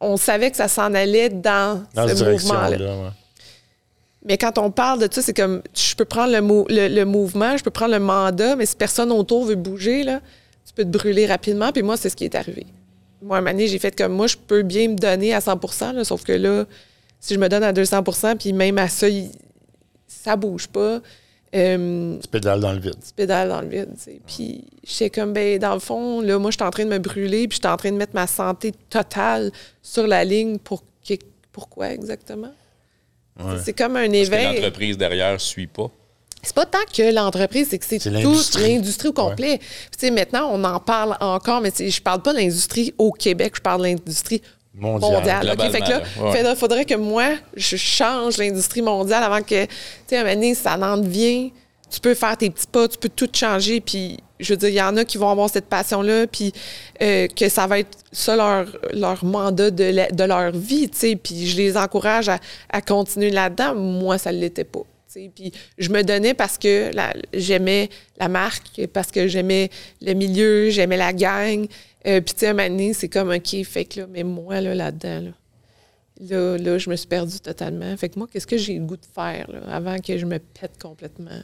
on savait que ça s'en allait dans, ce mouvement-là. Mais quand on parle de ça, c'est comme je peux prendre le, le, mouvement, je peux prendre le mandat, mais si personne autour veut bouger, là, tu peux te brûler rapidement. Puis moi, c'est ce qui est arrivé. Moi, à j'ai fait comme moi, je peux bien me donner à 100 là, sauf que là, si je me donne à 200% puis même à ça, il- ça bouge pas. Euh, Tu pédales dans le vide. tu pédales dans le vide. tu sais. Puis j'étais comme, ben, dans le fond, là, moi, je suis en train de me brûler, puis je suis en train de mettre ma santé totale sur la ligne pour pourquoi exactement? C'est comme un éveil. l'entreprise derrière suit pas. C'est pas tant que l'entreprise, c'est que c'est toute l'industrie. au complet. Sais, maintenant, on en parle encore, mais je parle pas de l'industrie au Québec, je parle de l'industrie Mondial. mondiale. OK? Fait que là, ouais. faudrait, que moi, je change l'industrie mondiale avant que, tu sais, à un moment donné, ça en devient. Tu peux faire tes petits pas, tu peux tout changer. Puis, je veux dire, il y en a qui vont avoir cette passion-là, puis euh, que ça va être ça leur, leur mandat de, la- de leur vie, tu sais. Puis, je les encourage à, à continuer là-dedans. Moi, ça ne l'était pas. Puis je me donnais parce que j'aimais la marque, parce que j'aimais le milieu, j'aimais la gang. Euh, puis tu sais, à un moment donné, c'est comme, OK, fait que là, mais moi, là, là-dedans, là, là, là, je me suis perdue totalement. Fait que moi, qu'est-ce que j'ai le goût de faire, là, avant que je me pète complètement?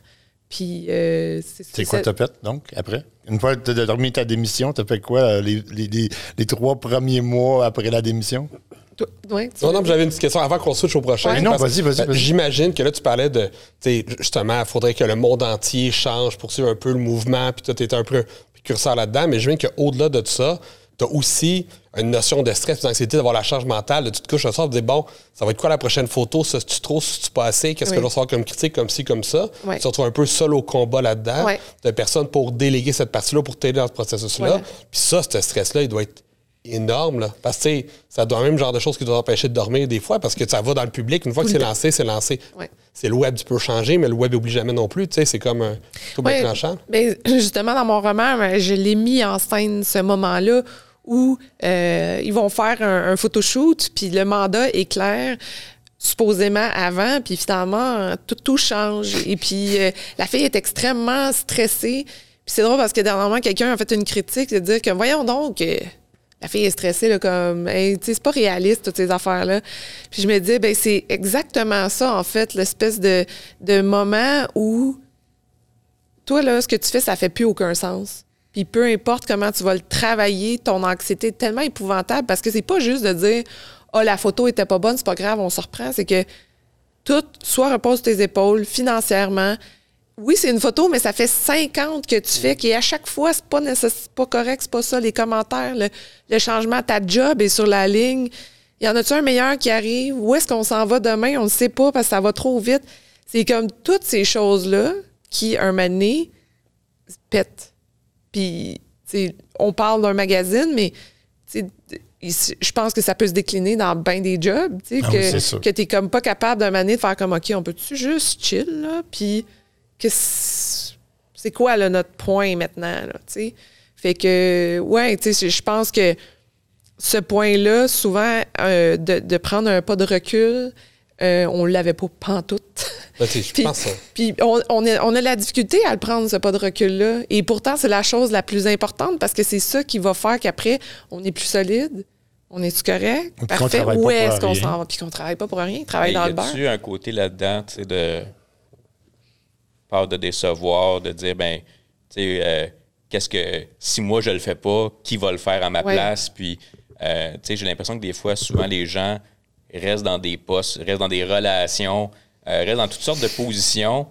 Puis euh, c'est C'est quoi ça- ta pète, donc, après? Une fois que tu as dormi ta démission, tu as fait quoi euh, les, les- les- les trois premiers mois après la démission? Toi- ouais, tu Non, veux non, mais j'avais une petite question avant qu'on switch au prochain. Ouais. Non, vas-y, vas-y, ben, vas-y. J'imagine que là, tu parlais de, tu sais, justement, il faudrait que le monde entier change, poursuive un peu le mouvement, puis toi, tu étais un peu précurseur là-dedans, mais j'imagine qu'au-delà de tout ça, tu as aussi une notion de stress, d'anxiété, d'avoir la charge mentale, de tu te couches le soir, de dire, bon, ça va être quoi la prochaine photo, ça, c'est-tu trop, c'est-tu pas assez, qu'est-ce que Oui. je vais recevoir comme critique, comme ci, comme ça? Tu te retrouves un peu seul au combat là-dedans, Ouais. de personne pour déléguer cette partie-là, pour t'aider dans ce processus-là. Puis ça, ce stress-là, il doit être énorme. Là. Parce que ça doit même genre de choses qui doivent empêcher de dormir des fois parce que ça va dans le public. Une fois que c'est lancé, c'est lancé. Ouais. C'est le web, tu peux changer, mais le web n'oublie jamais non plus. Tu sais, c'est comme un tout Ouais, tranchant. ben, [CLEARS THROAT] justement, dans mon roman, ben, je l'ai mis en scène ce moment-là où euh, ils vont faire un, un photoshoot, puis le mandat est clair supposément avant, puis finalement, tout, tout change. Et puis, euh, la fille est extrêmement stressée. Puis c'est drôle parce que dernièrement, quelqu'un a fait une critique de dire que, voyons donc, euh, la fille est stressée, là, comme, c'est pas réaliste, toutes ces affaires-là. Puis je me dis, ben c'est exactement ça, en fait, l'espèce de, de moment où toi, là, ce que tu fais, ça fait plus aucun sens. Puis peu importe comment tu vas le travailler, ton anxiété est tellement épouvantable parce que c'est pas juste de dire Ah, la photo était pas bonne, c'est pas grave, on se reprend. C'est que tout soit repose tes épaules financièrement. Oui, c'est une photo, mais ça fait 50 que tu fais, qui à chaque fois, c'est pas nécessaire, pas correct, c'est pas ça, les commentaires, le, le changement, ta job est sur la ligne. Y en a-tu un meilleur qui arrive? Où est-ce qu'on s'en va demain? On ne sait pas parce que ça va trop vite. C'est comme toutes ces choses-là qui, un moment donné, pètent. Puis, tu on parle d'un magazine, mais tu je pense que ça peut se décliner dans bien des jobs, tu Ah que, que t'es comme pas capable d'un moment donné de faire comme, OK, on peut-tu juste chill, là? Puis, que c'est quoi, là, notre point maintenant, là, tu sais? Fait que, ouais, tu sais, je pense que ce point-là, souvent, euh, de, de prendre un pas de recul, euh, on l'avait pas pantoute. Ben, je [LAUGHS] Puis, pense ça. puis on, on, a, on a la difficulté à le prendre, ce pas de recul-là. Et pourtant, c'est la chose la plus importante parce que c'est ça qui va faire qu'après, on est plus solide. On est-tu correct? Parfait. travaille pas Où pour est-ce qu'on rien. s'en va? Puis qu'on travaille pas pour rien. Travaille Mais dans y le beurre. a-tu un côté là-dedans, tu sais, de peur de décevoir, de dire, ben, tu sais, euh, qu'est-ce que, si moi je le fais pas, qui va le faire à ma Ouais. place? Puis, euh, tu sais, j'ai l'impression que des fois, souvent, les gens restent dans des postes, restent dans des relations, euh, restent dans toutes sortes de positions,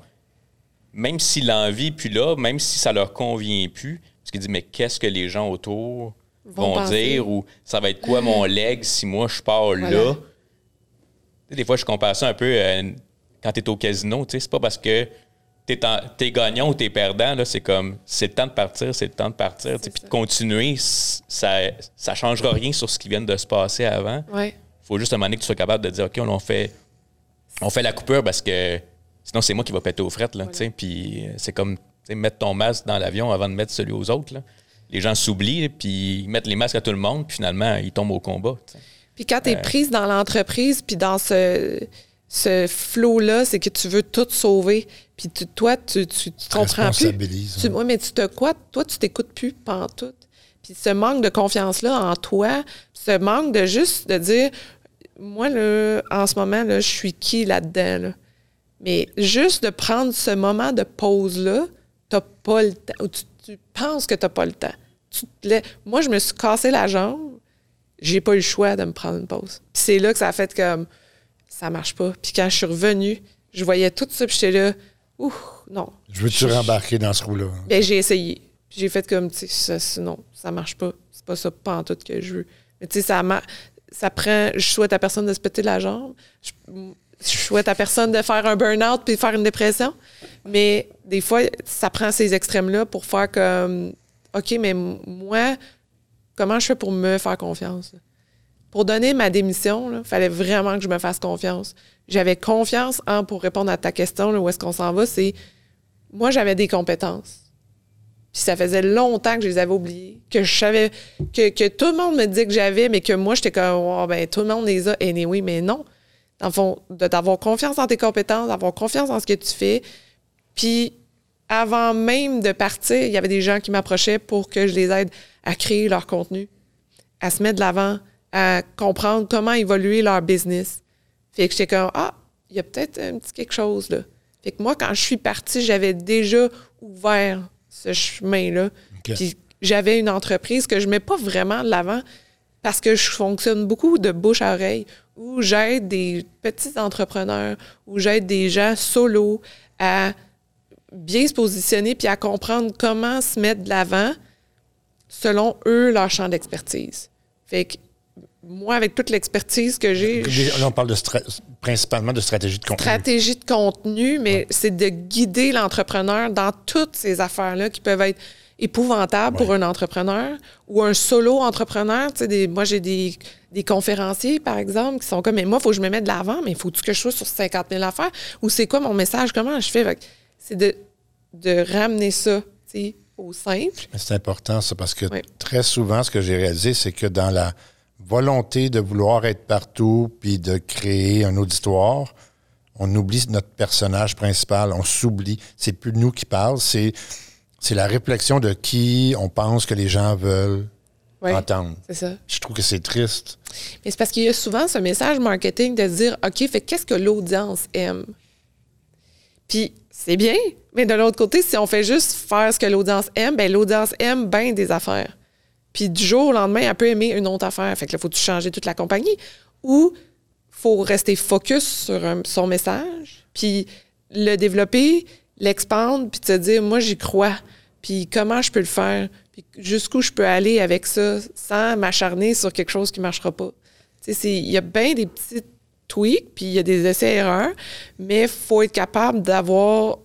même si l'envie puis là, même si ça leur convient plus, parce qu'ils disent, mais qu'est-ce que les gens autour Vont dire? Ou ça va être quoi mon [LAUGHS] leg si moi je pars là? Voilà. Tu sais, des fois, je compare ça un peu euh, quand tu es au casino. tu sais, C'est pas parce que tu es, gagnant ou tu es perdant. là, C'est comme, c'est le temps de partir, c'est le temps de partir. Puis de continuer, ça ça changera rien sur ce qui vient de se passer avant. Ouais. faut juste un moment donné que tu sois capable de dire, OK, on, on fait, on fait la coupure parce que sinon, c'est moi qui va péter aux frettes. Là, Puis euh, c'est comme mettre ton masque dans l'avion avant de mettre celui aux autres. là. Les gens s'oublient, puis ils mettent les masques à tout le monde, puis finalement, ils tombent au combat. Puis quand tu es prise dans l'entreprise, puis dans ce, ce flot-là, c'est que tu veux tout sauver. Puis tu- toi, tu, tu, tu comprends plus. Tu, ouais, mais tu te quoi? Toi, tu t'écoutes plus tout. Puis ce manque de confiance-là en toi, ce manque de juste de dire, moi, là, en ce moment, là, je suis qui là-dedans? là? Mais juste de prendre ce moment de pause-là, t'as pas le temps. ou Tu, tu penses que tu n'as pas le temps. tu te. Moi, je me suis cassé la jambe. J'ai pas eu le choix de me prendre une pause. Puis c'est là que ça a fait comme ça marche pas. Puis quand je suis revenue, je voyais tout ça, puis j'étais là, ouh, non. Je veux-tu rembarquer dans ce trou-là? Ben, j'ai essayé. Puis j'ai fait comme, tu sais, ça, non, ça marche pas. C'est pas ça, pas en tout que je veux. Mais tu sais, ça, ma- ça prend. Je souhaite à personne de se péter la jambe. Je, je souhaite à personne de faire un burn-out puis de faire une dépression. Mais des fois, ça prend ces extrêmes-là pour faire comme, OK, mais moi, comment je fais pour me faire confiance? Pour donner ma démission, il fallait vraiment que je me fasse confiance. J'avais confiance en, pour répondre à ta question, là, où est-ce qu'on s'en va, c'est moi, j'avais des compétences. Puis ça faisait longtemps que je les avais oubliées, que je savais, que, tout le monde me disait que j'avais, mais que moi, j'étais comme, oh, ben, tout le monde les a, anyway, mais non. Dans le fond, de- d'avoir confiance en tes compétences, d'avoir confiance en ce que tu fais. Puis avant même de partir, il y avait des gens qui m'approchaient pour que je les aide à créer leur contenu, à se mettre de l'avant, à comprendre comment évoluer leur business. Fait que j'étais comme, ah, il y a peut-être un petit quelque chose là. Fait que moi, quand je suis partie, j'avais déjà ouvert ce chemin-là. Puis j'avais une entreprise que je mets pas vraiment de l'avant parce que je fonctionne beaucoup de bouche à oreille, où j'aide des petits entrepreneurs, où j'aide des gens solo à bien se positionner puis à comprendre comment se mettre de l'avant selon eux leur champ d'expertise. Fait que moi, avec toute l'expertise que j'ai, Là, on parle de principalement de stratégie de contenu. stratégie de contenu, mais c'est de guider l'entrepreneur dans toutes ces affaires-là qui peuvent être épouvantables pour un entrepreneur ou un solo entrepreneur. Tu sais, des- moi, j'ai des, des conférenciers, par exemple, qui sont comme, mais moi, il faut que je me mette de l'avant, mais il faut que je sois sur 50 000 affaires? Ou c'est quoi mon message? Comment je fais? C'est de, de ramener ça tu sais, au simple. C'est important, ça, parce que très souvent, ce que j'ai réalisé, c'est que dans la volonté de vouloir être partout puis de créer un auditoire, on oublie notre personnage principal, on s'oublie. C'est plus nous qui parlent, c'est, c'est la réflexion de qui on pense que les gens veulent Ouais, entendre. c'est ça. Je trouve que c'est triste. Mais c'est parce qu'il y a souvent ce message marketing de dire OK, fait qu'est-ce que l'audience aime? Puis c'est bien, mais de l'autre côté, si on fait juste faire ce que l'audience aime, ben l'audience aime bien des affaires. Puis du jour au lendemain, elle peut aimer une autre affaire. Fait que là, faut-tu changer toute la compagnie? Ou faut rester focus sur son message, puis le développer, l'expandre, puis te dire, moi, j'y crois. Puis comment je peux le faire? Puis jusqu'où je peux aller avec ça sans m'acharner sur quelque chose qui ne marchera pas? Il y a bien des petits tweaks, puis il y a des essais-erreurs, mais il faut être capable d'avoir...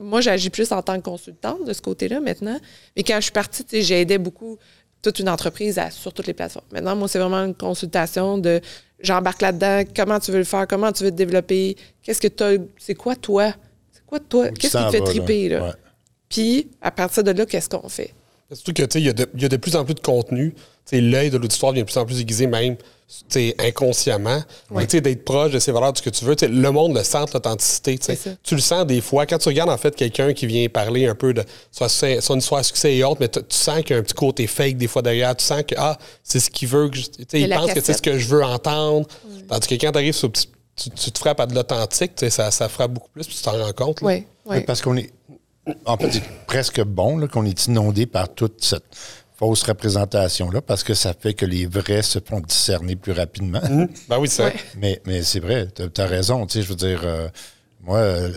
Moi, j'agis plus en tant que consultante de ce côté-là maintenant. Mais quand je suis partie, j'aidais beaucoup toute une entreprise à- sur toutes les plateformes. Maintenant, moi, c'est vraiment une consultation de j'embarque là-dedans, comment tu veux le faire, comment tu veux te développer, qu'est-ce que tu as, c'est quoi toi? C'est quoi toi? Qu'est-ce qui te fait triper, là? Ouais. Puis, à partir de là, qu'est-ce qu'on fait? Surtout que, tu sais, il y, a de- il y a de plus en plus de contenu. Tu sais, L'œil de l'auditoire devient de plus en plus aiguisé, même inconsciemment. Mais, tu sais, D'être proche de ses valeurs, de ce que tu veux. Tu sais, Le monde le sent, l'authenticité. tu le sens des fois. Quand tu regardes, en fait, quelqu'un qui vient parler un peu de soit succès- son histoire à succès et autres, mais tu sens qu'il y a un petit côté fake des fois derrière. Tu sens que, ah, c'est ce qu'il veut. que je- tu sais, C'est il pense que c'est ce que je veux entendre. Tandis que quand tu arrives sur tu, tu te frappes à de l'authentique, tu sais, ça, ça frappe beaucoup plus, puis tu t'en rends compte. Oui, oui. Oui, parce qu'on est. En fait, c'est presque bon là, qu'on est inondé par toute cette fausse représentation-là, parce que ça fait que les vrais se font discerner plus rapidement. [LAUGHS] Ben oui, c'est ça. Ouais. Mais, mais c'est vrai, tu as, raison. Tu sais, je veux dire, euh, moi, euh,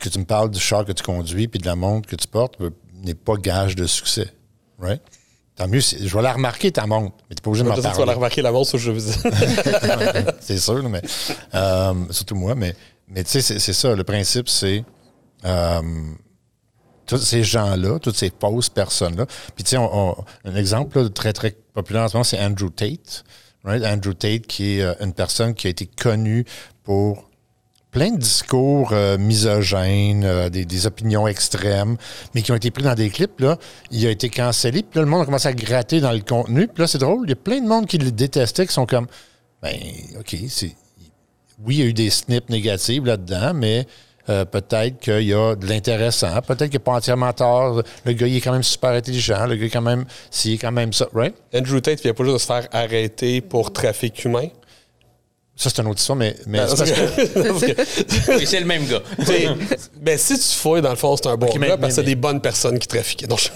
que tu me parles du char que tu conduis puis de la montre que tu portes euh, n'est pas gage de succès. Right? Tant mieux, je vais la remarquer ta montre, mais tu pas obligé de Je m'en veux dire, tu vas la remarquer l'avance, ça, je veux dire. [LAUGHS] c'est sûr, mais euh, surtout moi. Mais, mais tu sais, c'est- c'est ça. Le principe, c'est euh, tous ces gens-là, toutes ces fausses personnes-là. Puis tu sais, un exemple très, très populaire en ce moment, c'est Andrew Tate. Right? Andrew Tate, qui est euh, une personne qui a été connue pour plein de discours euh, misogynes, euh, des, opinions extrêmes, mais qui ont été pris dans des clips. Là. Il a été cancellé, puis là, le monde a commencé à gratter dans le contenu. Puis là, c'est drôle, il y a plein de monde qui le détestait, qui sont comme, ben, OK, c'est... Oui, il y a eu des snips négatifs là-dedans, mais euh, peut-être qu'il y a de l'intéressant. Peut-être qu'il n'est pas entièrement tort. Le gars, il est quand même super intelligent. Le gars, quand même, s'il est quand même ça, right? Andrew Tate vient pas juste de se faire arrêter pour trafic humain? Ça, c'est une autre histoire, mais, mais c'est parce que- [LAUGHS] c'est le même gars. [LAUGHS] Tu sais, ben, si tu fouilles, dans le fond, c'est un bon mais- gars parce que mais- c'est des bonnes personnes qui trafiquaient. Je-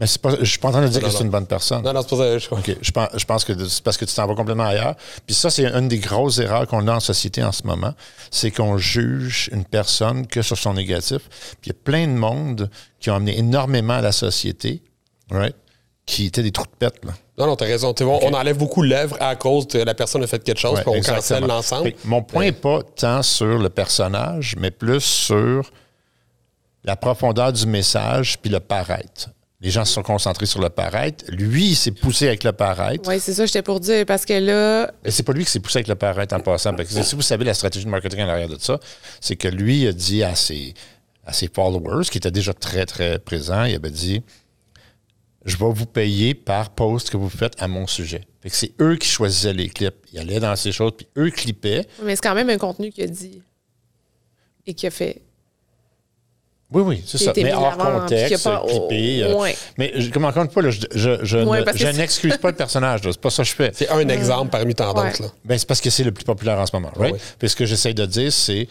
Mais pas, je suis pas en train de dire Non, que c'est une bonne personne. Non, non, c'est pas ça. Je crois. OK. Je pense, je pense que c'est parce que tu t'en vas complètement ailleurs. Puis ça, c'est une des grosses erreurs qu'on a en société en ce moment. C'est qu'on juge une personne que sur son négatif. Puis il y a plein de monde qui ont amené énormément à la société, right? qui étaient des trous de pète. Là. Non, non, t'as raison. T'sais, on, on enlève beaucoup l'œuvre à cause que la personne a fait quelque chose, Ouais, puis on cancelle l'ensemble. Mon point n'est pas tant sur le personnage, mais plus sur la profondeur du message puis le paraître. Les gens se sont concentrés sur le paraître. Lui, il s'est poussé avec le paraître. Oui, c'est ça, j'étais pour dire, parce que là, Mais c'est pas lui qui s'est poussé avec le paraître en passant. Parce que si vous savez la stratégie de marketing en arrière de ça, c'est que lui a dit à ses, à ses followers, qui étaient déjà très, très présents, il avait dit Je vais vous payer par post que vous faites à mon sujet. Fait que c'est eux qui choisissaient les clips. Ils allaient dans ces choses, puis eux clippaient. mais c'est quand même un contenu qu'il a dit et qu'il a fait. Oui, oui, c'est ça. Mais hors contexte, pas- clippé. euh, Ouais. Mais je- comme encore une fois, là, je, je, je Ouais, ne- n'excuse pas le personnage. là. C'est pas ça que je fais. C'est un exemple parmi tant d'autres. là. Ben, c'est parce que c'est le plus populaire en ce moment, right? oui. Puis ce que j'essaie de dire, c'est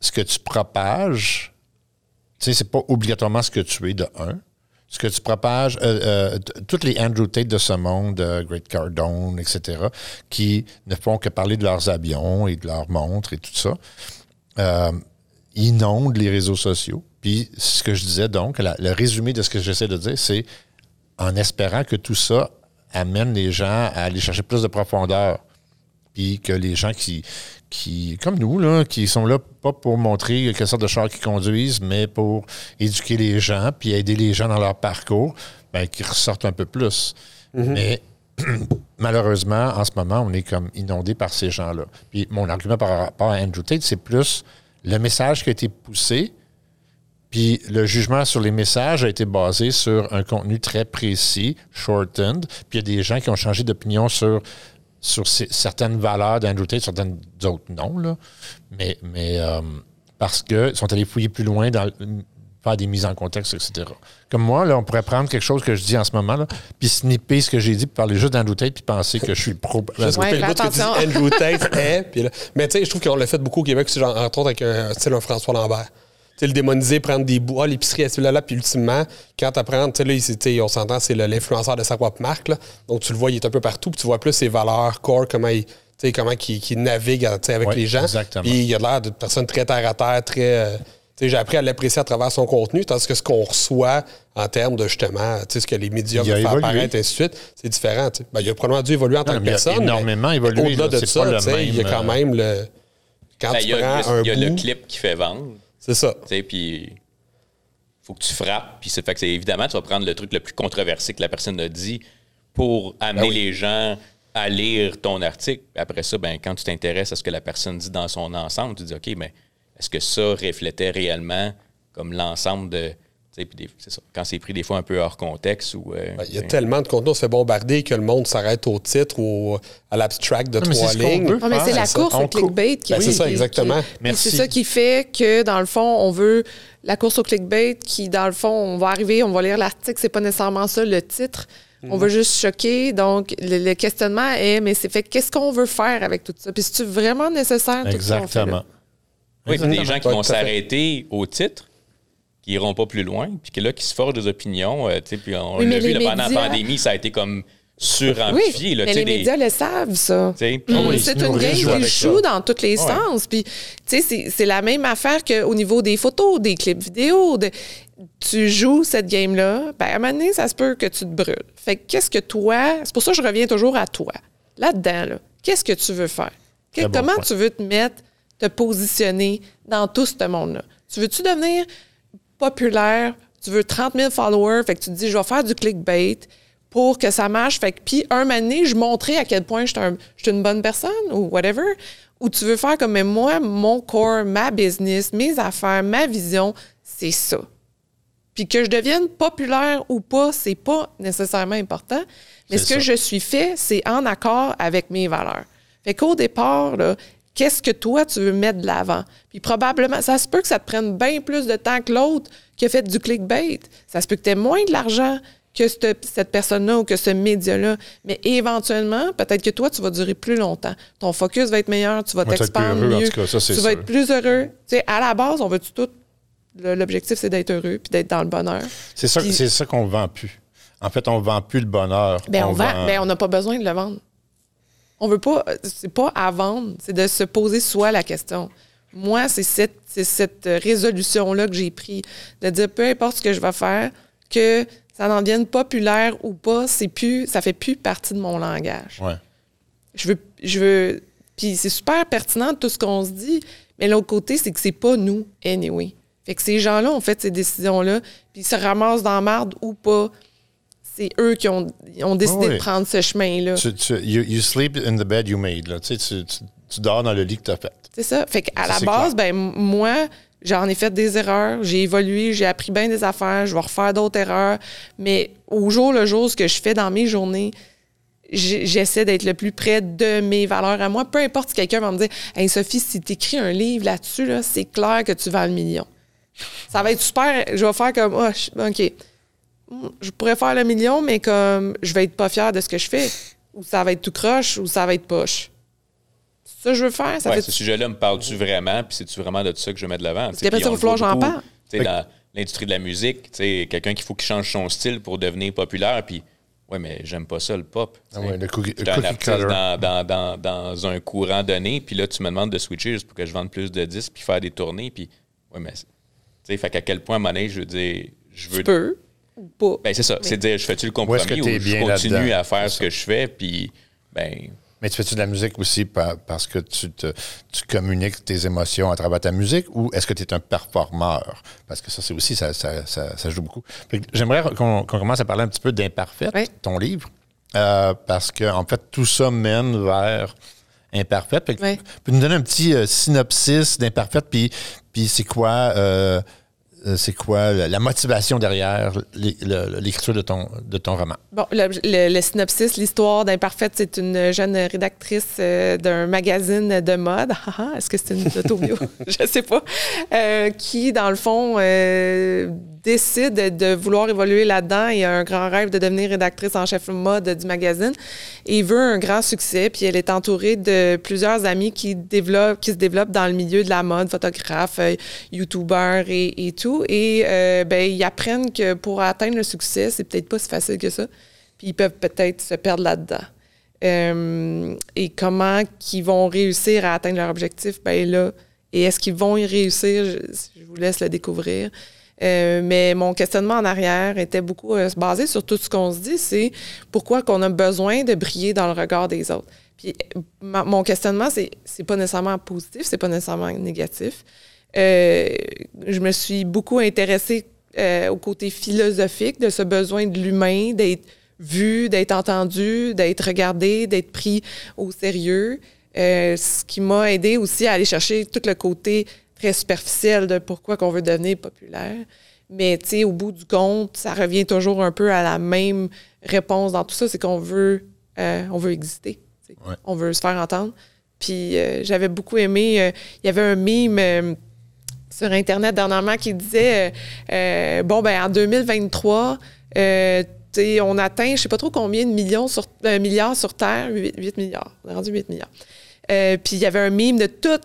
ce que tu propages, tu sais, c'est pas obligatoirement ce que tu es de un. Ce que tu propages, euh, euh, toutes les Andrew Tate de ce monde, euh, Great Cardone, etc., qui ne font que parler de leurs avions et de leurs montres et tout ça, inondent les réseaux sociaux. Puis ce que je disais donc, la- le résumé de ce que j'essaie de dire, c'est en espérant que tout ça amène les gens à aller chercher plus de profondeur puis que les gens qui, qui comme nous, là, qui sont là pas pour montrer quelle sorte de char qu'ils conduisent, mais pour éduquer les gens, puis aider les gens dans leur parcours, ben, qui ressortent un peu plus. Mais [CLEARS THROAT] malheureusement, en ce moment, on est comme inondé par ces gens-là. Puis mon argument par rapport à Andrew Tate, c'est plus le message qui a été poussé, puis le jugement sur les messages a été basé sur un contenu très précis, shortened. Puis il y a des gens qui ont changé d'opinion sur, sur certaines valeurs d'Andrew Tate, certaines d'autres non. Mais, mais euh, parce qu'ils sont allés fouiller plus loin dans faire des mises en contexte, etc. Comme moi, là, on pourrait prendre quelque chose que je dis en ce moment, là, puis snipper ce que j'ai dit, puis parler juste d'Andrew Tate, puis penser que je suis le pro. [LAUGHS] Juste Ouais, le bout que tu dis. Andrew Tate est. puis là- mais tu sais, je trouve qu'on l'a fait beaucoup au Québec, aussi, genre, entre autres avec un style un François Lambert. Tu sais, le démoniser, prendre des bouts, ah, l'épicerie, est là, là, puis ultimement, quand tu apprends, tu sais, là, il- on s'entend, c'est l'influenceur de sa propre marque, là. Donc, tu le vois, il est un peu partout, puis tu vois plus ses valeurs core, comment il. tu sais, comment il, navigue tu sais, avec Ouais, les gens. exactement. Puis il a l'air d'une personne très terre à terre, très. euh, j'ai appris à l'apprécier à travers son contenu, tandis que ce qu'on reçoit en termes de justement, tu sais, ce que les médias veulent faire apparaître, et ainsi de suite, c'est différent. Ben, il a probablement dû évoluer en tant que mais il a personne. mais énormément évolué, Au-delà là. de ça, il y a quand euh, même le. Quand Ben, tu Il y a, prends il y a- un il y a le clip qui fait vendre. c'est ça. Tu sais, puis faut que tu frappes. Puis c'est fait que c'est évidemment, tu vas prendre le truc le plus controversé que la personne a dit pour amener Ben oui. les gens à lire ton article. Après ça, ben, quand tu t'intéresses à ce que la personne dit dans son ensemble, tu dis OK, mais est-ce que ça reflétait réellement comme l'ensemble de. tu sais, puis des- c'est ça. Quand c'est pris des fois un peu hors contexte ou. euh, Ben, Il y a sais. tellement de contenu, on se fait bombarder que le monde s'arrête au titre ou à l'abstract de Non, mais trois c'est ce lignes. Ah, mais c'est la ça. course On au clickbait qui Ben, c'est ça, exactement. C'est ça qui fait que, dans le fond, on veut la course au clickbait qui, dans le fond, on va arriver, on va lire l'article, c'est pas nécessairement ça le titre. On Mhm. veut juste choquer. Donc, le, le questionnement est, mais c'est fait, qu'est-ce qu'on veut faire avec tout ça? Puis, c'est-tu vraiment nécessaire? tout? Exactement. Oui, puis des gens qui vont s'arrêter au titre, qui iront pas plus loin, puis que là, qui se forgent des opinions. euh, tu sais, puis on Oui, l'a vu pendant la pandémie, ça a été comme Oui, suramplifié. là, mais les des- médias le savent, ça. ah oui, c'est une game qui joue dans tous les sens. Puis, tu sais, c'est- c'est la même affaire qu'au niveau des photos, des clips vidéo. de- tu joues cette game-là, ben, à un moment donné, ça se peut que tu te brûles. Fait que qu'est-ce que toi... C'est pour ça que je reviens toujours à toi. Là-dedans, là, qu'est-ce que tu veux faire? Que- Très bon comment tu veux te mettre, te positionner dans tout ce monde-là? Tu veux-tu devenir populaire? Tu veux 30 000 followers? Fait que tu te dis, je vais faire du clickbait pour que ça marche. Fait que, puis, un moment donné, je montrais à quel point je suis un- une bonne personne ou whatever. Ou tu veux faire comme mais moi, mon core, ma business, mes affaires, ma vision, c'est ça. Puis que je devienne populaire ou pas, c'est pas nécessairement important. Mais ce que je suis fait, c'est en accord avec mes valeurs. Fait qu'au départ, là, qu'est-ce que toi, tu veux mettre de l'avant? Puis probablement, ça se peut que ça te prenne bien plus de temps que l'autre qui a fait du clickbait. Ça se peut que tu aies moins de l'argent que cette, cette personne-là ou que ce média-là. Mais éventuellement, peut-être que toi, tu vas durer plus longtemps. Ton focus va être meilleur, tu vas t'expandre en mieux. tout cas, ça, tu vas sûr. être plus heureux. Tu sais, à la base, on veut-tu tout? L'objectif, c'est d'être heureux puis d'être dans le bonheur. C'est ça, c'est ça qu'on vend plus. En fait, on vend plus le bonheur. Ben, on, vend, vend- ben, on n'a pas besoin de le vendre. On veut pas, c'est pas à vendre, c'est de se poser soi la question. Moi, c'est cette, résolution-là que j'ai pris, de dire peu importe ce que je vais faire, que ça en devienne populaire ou pas, c'est plus, ça fait plus partie de mon langage. Ouais. Je veux, je veux, puis c'est super pertinent tout ce qu'on se dit, mais l'autre côté, c'est que c'est pas nous, anyway. Fait que ces gens-là ont fait ces décisions-là, puis ils se ramassent dans la marde ou pas. C'est eux qui ont, décidé oui. de prendre ce chemin-là. Tu, tu- you, you sleep in the bed you made. Là. Tu, sais, tu, tu- dors dans le lit que tu as fait. C'est ça. Fait qu'à la base, clair. ben moi, j'en ai fait des erreurs, j'ai évolué, j'ai appris bien des affaires, je vais refaire d'autres erreurs. Mais au jour le jour, ce que je fais dans mes journées, j'essaie d'être le plus près de mes valeurs à moi. Peu importe si quelqu'un va me dire Hey Sophie, si tu écris un livre là-dessus, là, c'est clair que tu vends le million. Ça va être super. Je vais faire comme Ah, je- OK. Je pourrais faire le million, mais comme je vais être pas fière de ce que je fais. Ou ça va être tout croche, ou ça va être poche. Ça que je veux faire. Ça Ouais, fait ce sujet-là me parle-tu vraiment, puis c'est-tu vraiment de ça que je mets de l'avant? Parce qu'après ça, il va j'en parle. Dans l'industrie de la musique, tu sais, quelqu'un qu'il faut qu'il change son style pour devenir populaire, puis ouais, mais j'aime pas ça, le pop. tu Ah ouais, le cookie- le un artiste cutter. dans, dans, dans, dans un courant donné, puis là, tu me demandes de switcher juste pour que je vende plus de disques, puis faire des tournées, puis ouais, mais tu sais, fait qu'à quel point, à un moment donné, je veux dire, je veux Tu peux ou pas. Ben, c'est ça. C'est de dire, je fais-tu le compromis que ou je continue là-dedans? à faire ce que je fais, puis, ben, Mais tu fais-tu de la musique aussi par- parce que tu, te, tu communiques tes émotions à travers ta musique ou est-ce que tu es un performeur? Parce que ça, c'est aussi, ça, ça, ça- ça joue beaucoup. J'aimerais qu'on qu'on commence à parler un petit peu d'Imparfait, Oui. ton livre, euh, parce que en fait, tout ça mène vers Imparfait. Oui. Peux-tu nous donner un petit euh, synopsis d'Imparfait, puis, puis c'est quoi... euh, c'est quoi la, motivation derrière l'écriture de ton, de ton roman? Bon, le, synopsis, l'histoire d'Imparfaite, c'est une jeune rédactrice euh, d'un magazine de mode. Ah, ah, Est-ce que c'est une autobio? [LAUGHS] Je sais pas. Euh, qui, dans le fond, euh, décide de vouloir évoluer là-dedans et a un grand rêve de devenir rédactrice en chef mode du magazine et veut un grand succès. Puis elle est entourée de plusieurs amis qui, développent, qui se développent dans le milieu de la mode, photographes, euh, youtubeurs et, et tout. Et euh, ben, ils apprennent que pour atteindre le succès, c'est peut-être pas si facile que ça. Puis ils peuvent peut-être se perdre là-dedans. Euh, et comment qu'ils vont réussir à atteindre leur objectif, ben là, et est-ce qu'ils vont y réussir, je vous laisse le découvrir. Euh, mais mon questionnement en arrière était beaucoup euh, basé sur tout ce qu'on se dit, c'est pourquoi qu'on a besoin de briller dans le regard des autres. Puis ma- mon questionnement, c'est c'est pas nécessairement positif, c'est pas nécessairement négatif. Euh, je me suis beaucoup intéressée euh, au côté philosophique de ce besoin de l'humain, d'être vu, d'être entendu, d'être regardé, d'être pris au sérieux. Euh, ce qui m'a aidé aussi à aller chercher tout le côté très superficiel de pourquoi qu'on veut devenir populaire. Mais tu sais, au bout du compte, ça revient toujours un peu à la même réponse dans tout ça, c'est qu'on veut, euh, on veut exister. Ouais. On veut se faire entendre. Puis euh, j'avais beaucoup aimé, euh, il y avait un mime sur Internet dernièrement qui disait bon, ben en 2023, euh, tu sais, on atteint, je sais pas trop combien de millions sur, euh, milliards sur Terre, 8, 8 milliards. On est rendu 8 milliards. Euh, Puis il y avait un mime de toutes,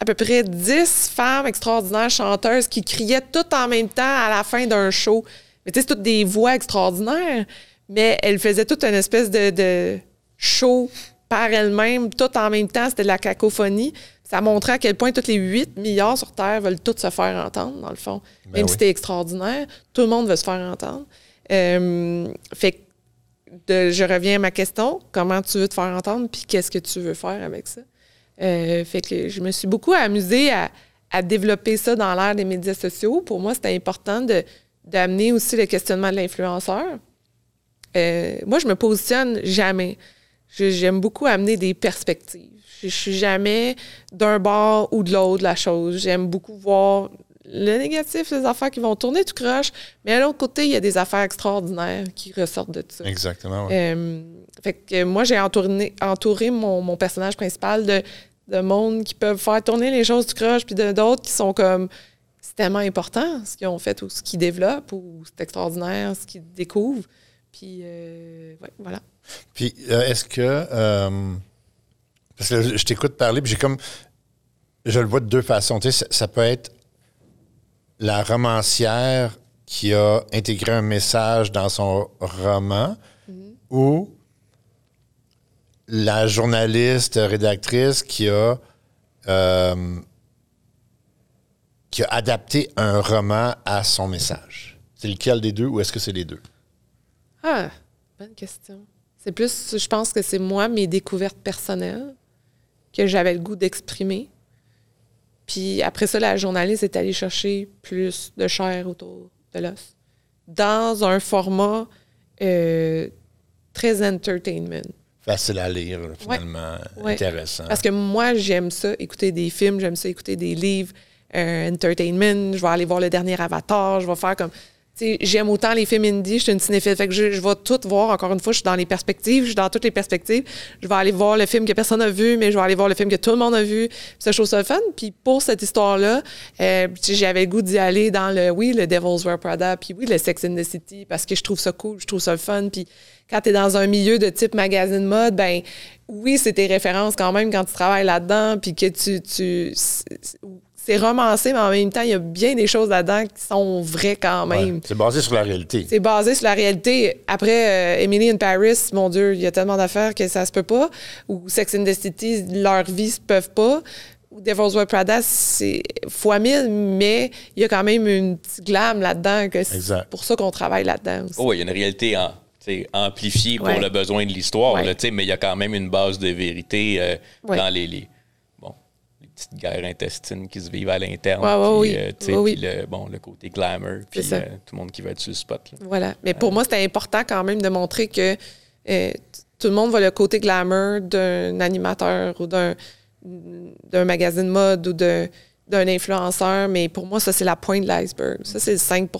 à peu près 10 femmes extraordinaires chanteuses qui criaient toutes en même temps à la fin d'un show. Mais tu sais, c'est toutes des voix extraordinaires, mais elles faisaient toute une espèce de, de show par elles-mêmes, tout en même temps. C'était de la cacophonie. Ça montrait à quel point tous les 8 milliards sur Terre veulent tous se faire entendre, dans le fond. Ben Même oui. si t'es extraordinaire, tout le monde veut se faire entendre. Euh, fait que de- je reviens à ma question, comment tu veux te faire entendre, puis qu'est-ce que tu veux faire avec ça? Euh, fait que je me suis beaucoup amusée à, à développer ça dans l'ère des médias sociaux. Pour moi, c'était important de- d'amener aussi le questionnement de l'influenceur. Euh, moi, je me positionne jamais. J'aime beaucoup amener des perspectives. Je, je suis jamais d'un bord ou de l'autre la chose. J'aime beaucoup voir le négatif, les affaires qui vont tourner tout croche, mais à l'autre côté, il y a des affaires extraordinaires qui ressortent de ça. Exactement. Euh, fait que moi, j'ai entouré, entouré mon, mon personnage principal de, de monde qui peuvent faire tourner les choses du croche, puis d'autres qui sont comme c'est tellement important ce qu'ils ont fait ou ce qu'ils développent ou c'est extraordinaire ce qu'ils découvrent. Puis euh, ouais, voilà. Puis, euh, est-ce que. parce que je t'écoute parler, puis j'ai comme. Je le vois de deux façons. Tu sais, ça, ça peut être la romancière qui a intégré un message dans son roman ou la journaliste rédactrice qui a euh, qui a adapté un roman à son message. C'est lequel des deux ou est-ce que c'est les deux? Ah, bonne question. C'est plus, je pense que c'est moi, mes découvertes personnelles que j'avais le goût d'exprimer. Puis après ça, la journaliste est allée chercher plus de chair autour de l'os. Dans un format euh, très entertainment. Facile à lire, finalement, Ouais. intéressant. Parce que moi, j'aime ça, écouter des films, j'aime ça, écouter des livres, euh, entertainment. Je vais aller voir le dernier Avatar, je vais faire comme. J'aime autant les films indie, je suis une cinéphile. Fait que je, je vais tout voir. Encore une fois, je suis dans les perspectives, je suis dans toutes les perspectives. Je vais aller voir le film que personne n'a vu, mais je vais aller voir le film que tout le monde a vu. Je trouve ça fun. Puis pour cette histoire-là, euh, j'avais le goût d'y aller dans le, oui, le Devil's Wear Prada, puis oui, le Sex in the City, parce que je trouve ça cool, je trouve ça fun. Puis quand tu es dans un milieu de type magazine mode, ben oui, c'est tes références quand même quand tu travailles là-dedans, puis que tu... tu c'est- romancé, mais en même temps, il y a bien des choses là-dedans qui sont vraies quand même. Ouais. C'est basé sur la réalité. C'est basé sur la réalité. Après, euh, Emily in Paris, mon Dieu, il y a tellement d'affaires que ça se peut pas. Ou Sex and the City, leur vie se peuvent pas. Ou Devil's Wear Prada, c'est fois mille, mais il y a quand même une petite glam là-dedans. que C'est Exact. pour ça qu'on travaille là-dedans aussi. Oh, il y a une réalité en- amplifiée pour Ouais. le besoin de l'histoire, Ouais. mais il y a quand même une base de vérité euh, Ouais. dans les, les petites guerres intestines qui se vivent à l'interne. Ouais, ouais, puis, oui. euh, Ouais, oui. puis le, bon, le côté glamour, puis euh, tout le monde qui va être sur le spot. là. Voilà. Mais pour moi, c'était important quand même de montrer que euh, tout le monde voit le côté glamour d'un animateur ou d'un d'un magazine mode ou d'un d'un influenceur, mais pour moi, ça, c'est la pointe de l'iceberg. Ça, c'est le 5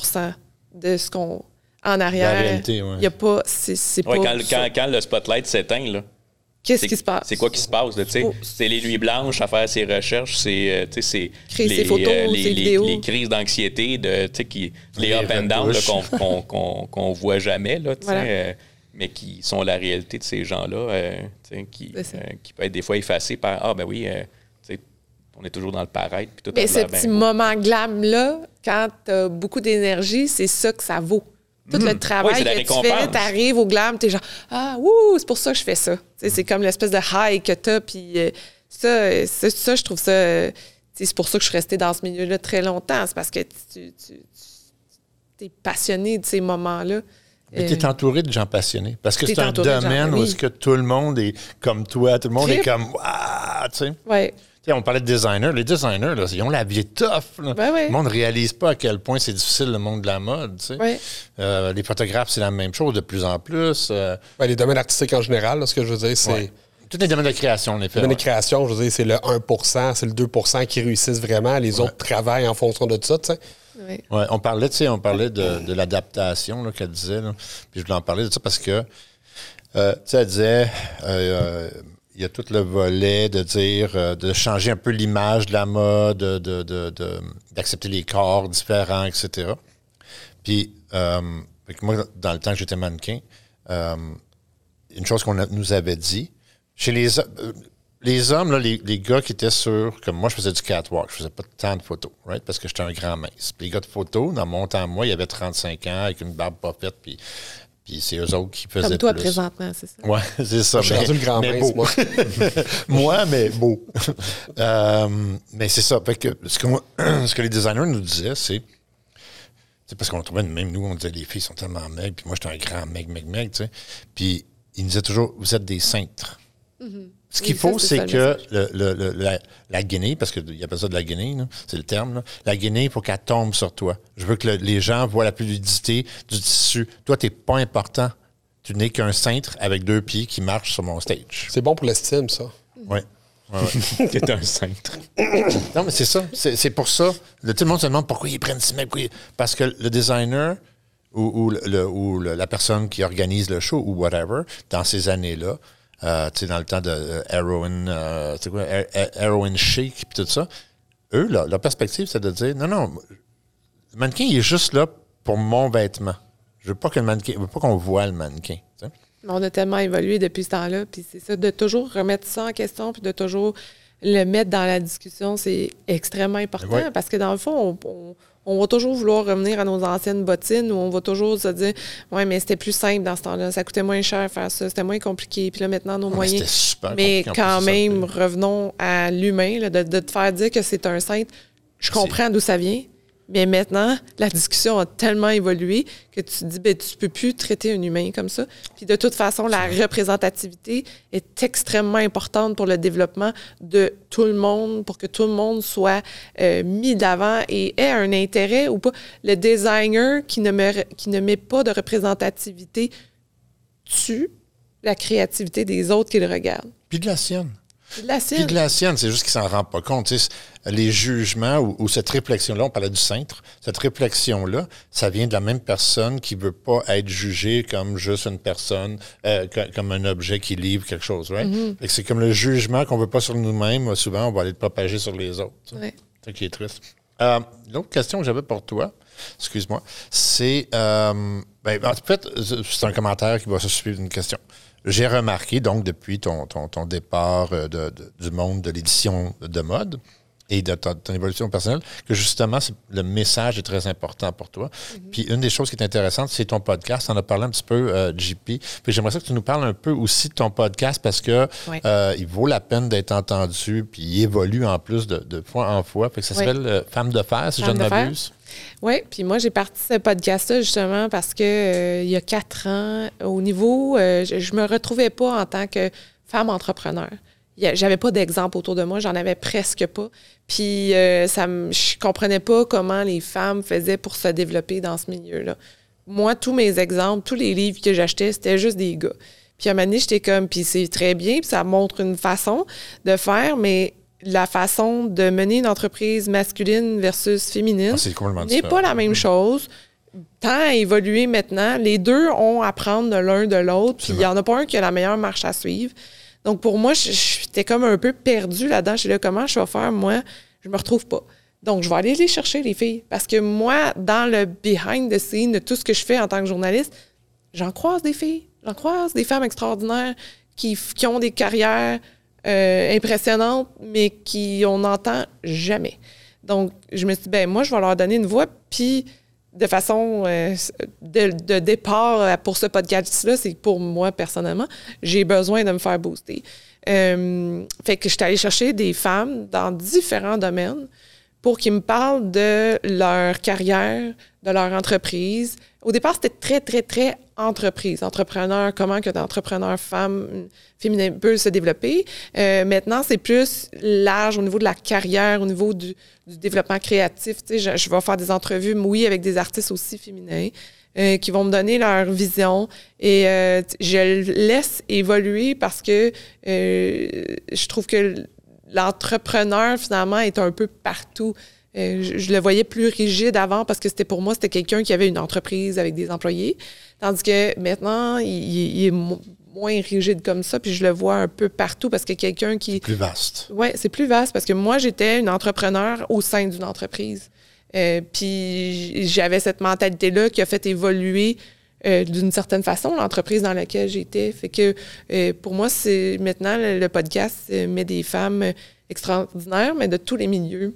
de ce qu'on... En arrière, La réalité, ouais. il y a pas... C'est c'est Ouais, pas... quand, ça. quand, quand le spotlight s'éteint, là, Qu'est-ce qui se passe? C'est quoi qui se passe? là, tu sais? Oh. C'est les nuits blanches à faire ses recherches, c'est euh, tu sais, c'est Créer les, ses photos, euh, les, ses les- vidéos. les crises d'anxiété, de, tu sais, qui, les Les up and down qu'on qu'on voit jamais, là, tu sais, Voilà. euh, mais qui sont la réalité de ces gens-là, euh, tu sais, qui, euh, qui peut être des fois effacés par Ah, ben oui, euh, tu sais, on est toujours dans le paraître. Puis tout Mais a ce petit moment glam-là, quand tu as beaucoup d'énergie, c'est ça que ça vaut. Tout le Ouais, travail que tu fais, récompense. tu arrives au glam, tu es genre Ah, wouh, c'est pour ça que je fais ça. C'est comme l'espèce de high que tu as. Puis euh, ça, ça, ça, je trouve ça. euh, C'est pour ça que je suis restée dans ce milieu-là très longtemps. C'est parce que tu, es passionné de ces moments-là. Mais tu es Euh, entouré de gens passionnés. Parce que T'es c'est un gens, domaine où oui. est-ce que tout le monde est comme toi, tout le monde est comme Waouh, tu sais. ouais. Tu sais, on parlait de designers. Les designers, là, ils ont la vie tough. là. Ouais, ouais. Le monde ne réalise pas à quel point c'est difficile le monde de la mode. tu sais. Ouais. Euh, les photographes, c'est la même chose de plus en plus. Euh, Ben, les domaines artistiques en général, là, ce que je veux dire, c'est. ouais. Tous les domaines de création, en effet. Les domaines de création, je veux dire, c'est le 1% c'est le 2% qui réussissent vraiment. Les autres travaillent en fonction de ça, tu sais. ouais. Ouais, on parlait, tu sais, on parlait de, de l'adaptation là, qu'elle disait. là. Puis je voulais en parler de ça parce que, euh, tu sais, elle disait, euh, euh, il y a tout le volet de dire, euh, de changer un peu l'image de la mode, de, de- d'accepter les corps différents, etc. Puis, euh, moi, dans le temps que j'étais mannequin, euh, une chose qu'on nous avait dit, chez les, les hommes, là, les, les gars qui étaient sur, comme moi, je faisais du catwalk, je faisais pas tant de photos, right? Parce que j'étais un grand mince. Puis les gars de photos, dans mon temps, moi, il y avait 35 ans avec une barbe pas faite, puis, puis c'est eux autres qui faisaient Comme toi, plus. présentement, c'est ça. Ouais, [LAUGHS] c'est ça. Je suis rendu le grand mais beau. moi. [LAUGHS] moi, mais beau. [LAUGHS] Euh, mais c'est ça. Fait que ce, qu'on- [CLEARS THROAT] ce que les designers nous disaient, c'est. C'est parce qu'on trouvait, même nous, on disait les filles sont tellement maigres, puis moi, j'étais un grand mec, mec, mec, tu sais. Puis ils nous disaient toujours, vous êtes des cintres. Ce qu'il. Oui, faut, c'est que le, le- le- la, la guinée, parce qu'il appelle ça de la guinée, c'est le terme, là. la guinée, il faut qu'elle tombe sur toi. Je veux que le- les gens voient la fluidité du tissu. Toi, t'es pas important. Tu n'es qu'un cintre avec deux pieds qui marche sur mon stage. C'est bon pour l'estime, ça. Oui. [LAUGHS] T'es un cintre. [COUGHS] Non, mais c'est ça. C'est pour ça. Le, tout le monde se demande pourquoi ils prennent pourquoi ils- Parce que le designer ou, ou le- le- ou le- la personne qui organise le show ou whatever, dans ces années-là, euh, tu sais, dans le temps de euh, Heroin, euh, quoi, He- He- Heroin Chic puis tout ça, eux, là, leur perspective, c'est de dire non, non, le mannequin, il est juste là pour mon vêtement. Je veux pas que le mannequin, je veux pas qu'on voit le mannequin. On a tellement évolué depuis ce temps-là, puis c'est ça, de toujours remettre ça en question, puis de toujours le mettre dans la discussion, c'est extrêmement important Oui. parce que dans le fond, on, on- on va toujours vouloir revenir à nos anciennes bottines ou on va toujours se dire Ouais, mais c'était plus simple dans ce temps-là, ça coûtait moins cher faire ça, c'était moins compliqué. Puis là, maintenant, nos Ouais, moyens. super Mais quand ça. même, revenons à l'humain, de, de te faire dire que c'est un saint. Je comprends d'où ça vient, mais maintenant, la discussion a tellement évolué que tu te dis, ben, tu peux plus traiter un humain comme ça. Puis de toute façon, la représentativité est extrêmement importante pour le développement de tout le monde, pour que tout le monde soit euh, mis d'avant et ait un intérêt ou pas. Le designer qui ne, met, qui ne met pas de représentativité tue la créativité des autres qui le regardent. Puis de la sienne. De la Puis de la sienne, c'est juste qu'il s'en rend pas compte. Les jugements ou, ou cette réflexion-là, on parlait du cintre, cette réflexion-là, ça vient de la même personne qui veut pas être jugée comme juste une personne, euh, co- comme un objet qui livre quelque chose, right? Mm-hmm. C'est comme le jugement qu'on veut pas sur nous-mêmes, souvent on va aller le propager sur les autres. Ouais. C'est ça qui est triste. Euh, L'autre question que j'avais pour toi, excuse-moi, c'est. euh, ben, en fait, c'est un commentaire qui va se suivre d'une question. J'ai remarqué, donc, depuis ton, ton, ton départ euh, de- de- du monde de l'édition de mode et de ton évolution personnelle, que justement, le message est très important pour toi. Puis une des choses qui est intéressante, c'est ton podcast. On a parlé un petit peu, euh, JP. Puis j'aimerais ça que tu nous parles un peu aussi de ton podcast parce que euh, il vaut la peine d'être entendu, puis il évolue en plus de, de fois en fois. Fait que ça Oui. s'appelle euh, Femme de fer, si Femme je ne m'abuse. Oui, puis moi, j'ai parti ce podcast-là justement parce que euh, y a quatre ans, au niveau, euh, je, je me retrouvais pas en tant que femme entrepreneur. J'avais pas d'exemple autour de moi, j'en avais presque pas. Puis euh, ça je comprenais pas comment les femmes faisaient pour se développer dans ce milieu-là. Moi, tous mes exemples, tous les livres que j'achetais, c'était juste des gars. Puis à un moment j'étais comme, puis c'est très bien, puis ça montre une façon de faire, mais la façon de mener une entreprise masculine versus féminine Ah, n'est pas la même chose. Tant à évoluer maintenant, les deux ont à apprendre de l'un de l'autre, puis il n'y en a pas un qui a la meilleure marche à suivre. Donc pour moi, j'étais comme un peu perdue là-dedans. Je suis là, comment je vais faire, moi? Je me retrouve pas. Donc, je vais aller les chercher, les filles. Parce que moi, dans le behind the scene de tout ce que je fais en tant que journaliste, j'en croise des filles. J'en croise des femmes extraordinaires qui ont des carrières euh, impressionnantes, mais qui on n'entend jamais. Donc, je me suis dit, ben moi, je vais leur donner une voix, puis de façon euh, de, départ pour ce podcast-là, c'est pour moi personnellement, j'ai besoin de me faire booster. Euh, fait que je suis allée chercher des femmes dans différents domaines pour qu'ils me parlent de leur carrière, de leur entreprise. Au départ, c'était très, très, très entreprise, entrepreneur, comment que d'entrepreneur femme euh, féminin peut se développer. Euh, maintenant, c'est plus large au niveau de la carrière, au niveau du, du développement créatif. Tu sais, je, je vais faire des entrevues, oui, avec des artistes aussi féminins. euh, qui vont me donner leur vision et euh, je laisse évoluer parce que euh, je trouve que l'entrepreneur, finalement, est un peu partout. Euh, je, je le voyais plus rigide avant parce que c'était pour moi, c'était quelqu'un qui avait une entreprise avec des employés. Tandis que maintenant, il, est mo- moins rigide comme ça, puis je le vois un peu partout parce que quelqu'un qui. Plus vaste. Oui, c'est plus vaste parce que moi, j'étais une entrepreneur au sein d'une entreprise. Euh, puis j'avais cette mentalité-là qui a fait évoluer euh, d'une certaine façon l'entreprise dans laquelle j'étais. Fait que euh, pour moi, c'est maintenant le, le podcast euh, met des femmes euh, extraordinaires, mais de tous les milieux,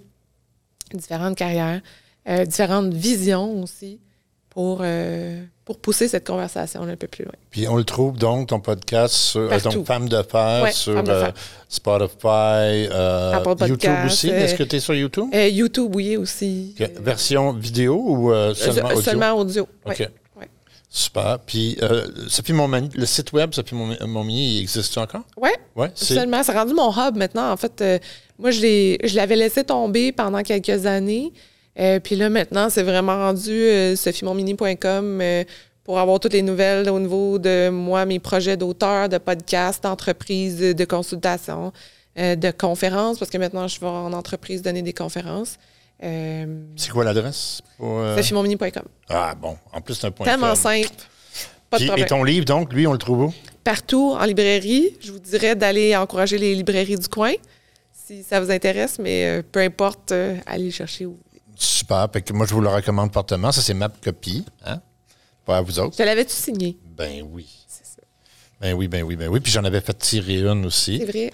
différentes carrières, euh, différentes visions aussi pour, euh, pour pousser cette conversation un peu plus loin. Puis on le trouve donc, ton podcast, sur euh, donc Femme de fer, Ouais, sur Femme de fer. Spotify, YouTube aussi. Est-ce que tu es sur YouTube? YouTube, oui, aussi. Version vidéo ou seulement audio? Seulement audio. ouais. OK. Ouais. Super. Puis, euh, Sophie Montmagny, le site web Sophie Mont- Montmagny, il existe encore? Ouais, Oui. C'est Seulement, c'est rendu mon hub maintenant. En fait, euh, moi, je l'ai- je l'avais laissé tomber pendant quelques années. Euh, puis là, maintenant, c'est vraiment rendu euh, sophiemonmini.com euh, pour avoir toutes les nouvelles au niveau de moi, mes projets d'auteur, de podcast, d'entreprise, de consultation, euh, de conférences, parce que maintenant, je vais en entreprise donner des conférences. Euh, c'est quoi l'adresse? euh? sophiemonmini.com. Ah, bon. En plus, c'est un point Tellement simple. Pas de Puis, et ton livre, donc, lui, on le trouve où? partout en librairie. Je vous dirais d'aller encourager les librairies du coin si ça vous intéresse, mais euh, peu importe, euh, allez le chercher où. Super. Moi, je vous le recommande fortement. Ça, c'est ma copie. Hein? Pas à vous autres. Je l'avais-tu signé? Ben oui. C'est ça. Ben oui, ben oui, ben oui. Puis j'en avais fait tirer une aussi. C'est vrai.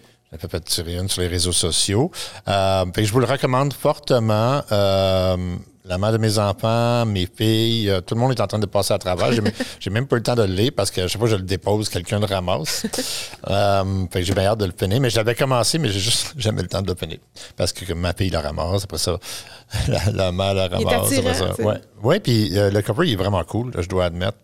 Tirer une sur les réseaux sociaux. Euh, fait que je vous le recommande fortement. Euh, la mère de mes enfants, mes filles, euh, tout le monde est en train de passer à travers. J'ai, [LAUGHS] j'ai même pas eu le temps de le lire parce que chaque fois que je le dépose, quelqu'un le ramasse. Euh, fait que j'ai bien hâte de le finir. Mais je l'avais commencé, mais j'ai juste [LAUGHS] jamais le temps de le finir. Parce que, ma fille le ramasse, après ça, [LAUGHS] la, la mère le Il est ramasse. après attirant, ça. sais. Ouais, ouais puis euh, le cover, il est vraiment cool, là, je dois admettre.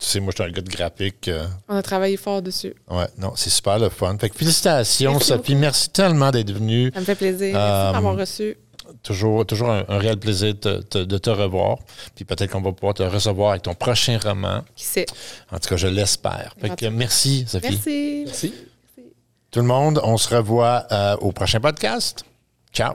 Euh, tu sais, moi, je suis un gars de graphique. euh, On a travaillé fort dessus. ouais, non, c'est super le fun. Fait que félicitations, Merci Sophie. Merci tellement d'être venue. Ça me fait plaisir. Euh, Merci m'avoir reçu. Toujours, toujours un, un réel plaisir de te, te- de te revoir. Puis peut-être qu'on va pouvoir te recevoir avec ton prochain roman. Qui sait? En tout cas, je l'espère. Fait que merci, Sophie. Merci. Merci. Tout le monde, on se revoit euh, au prochain podcast. Ciao.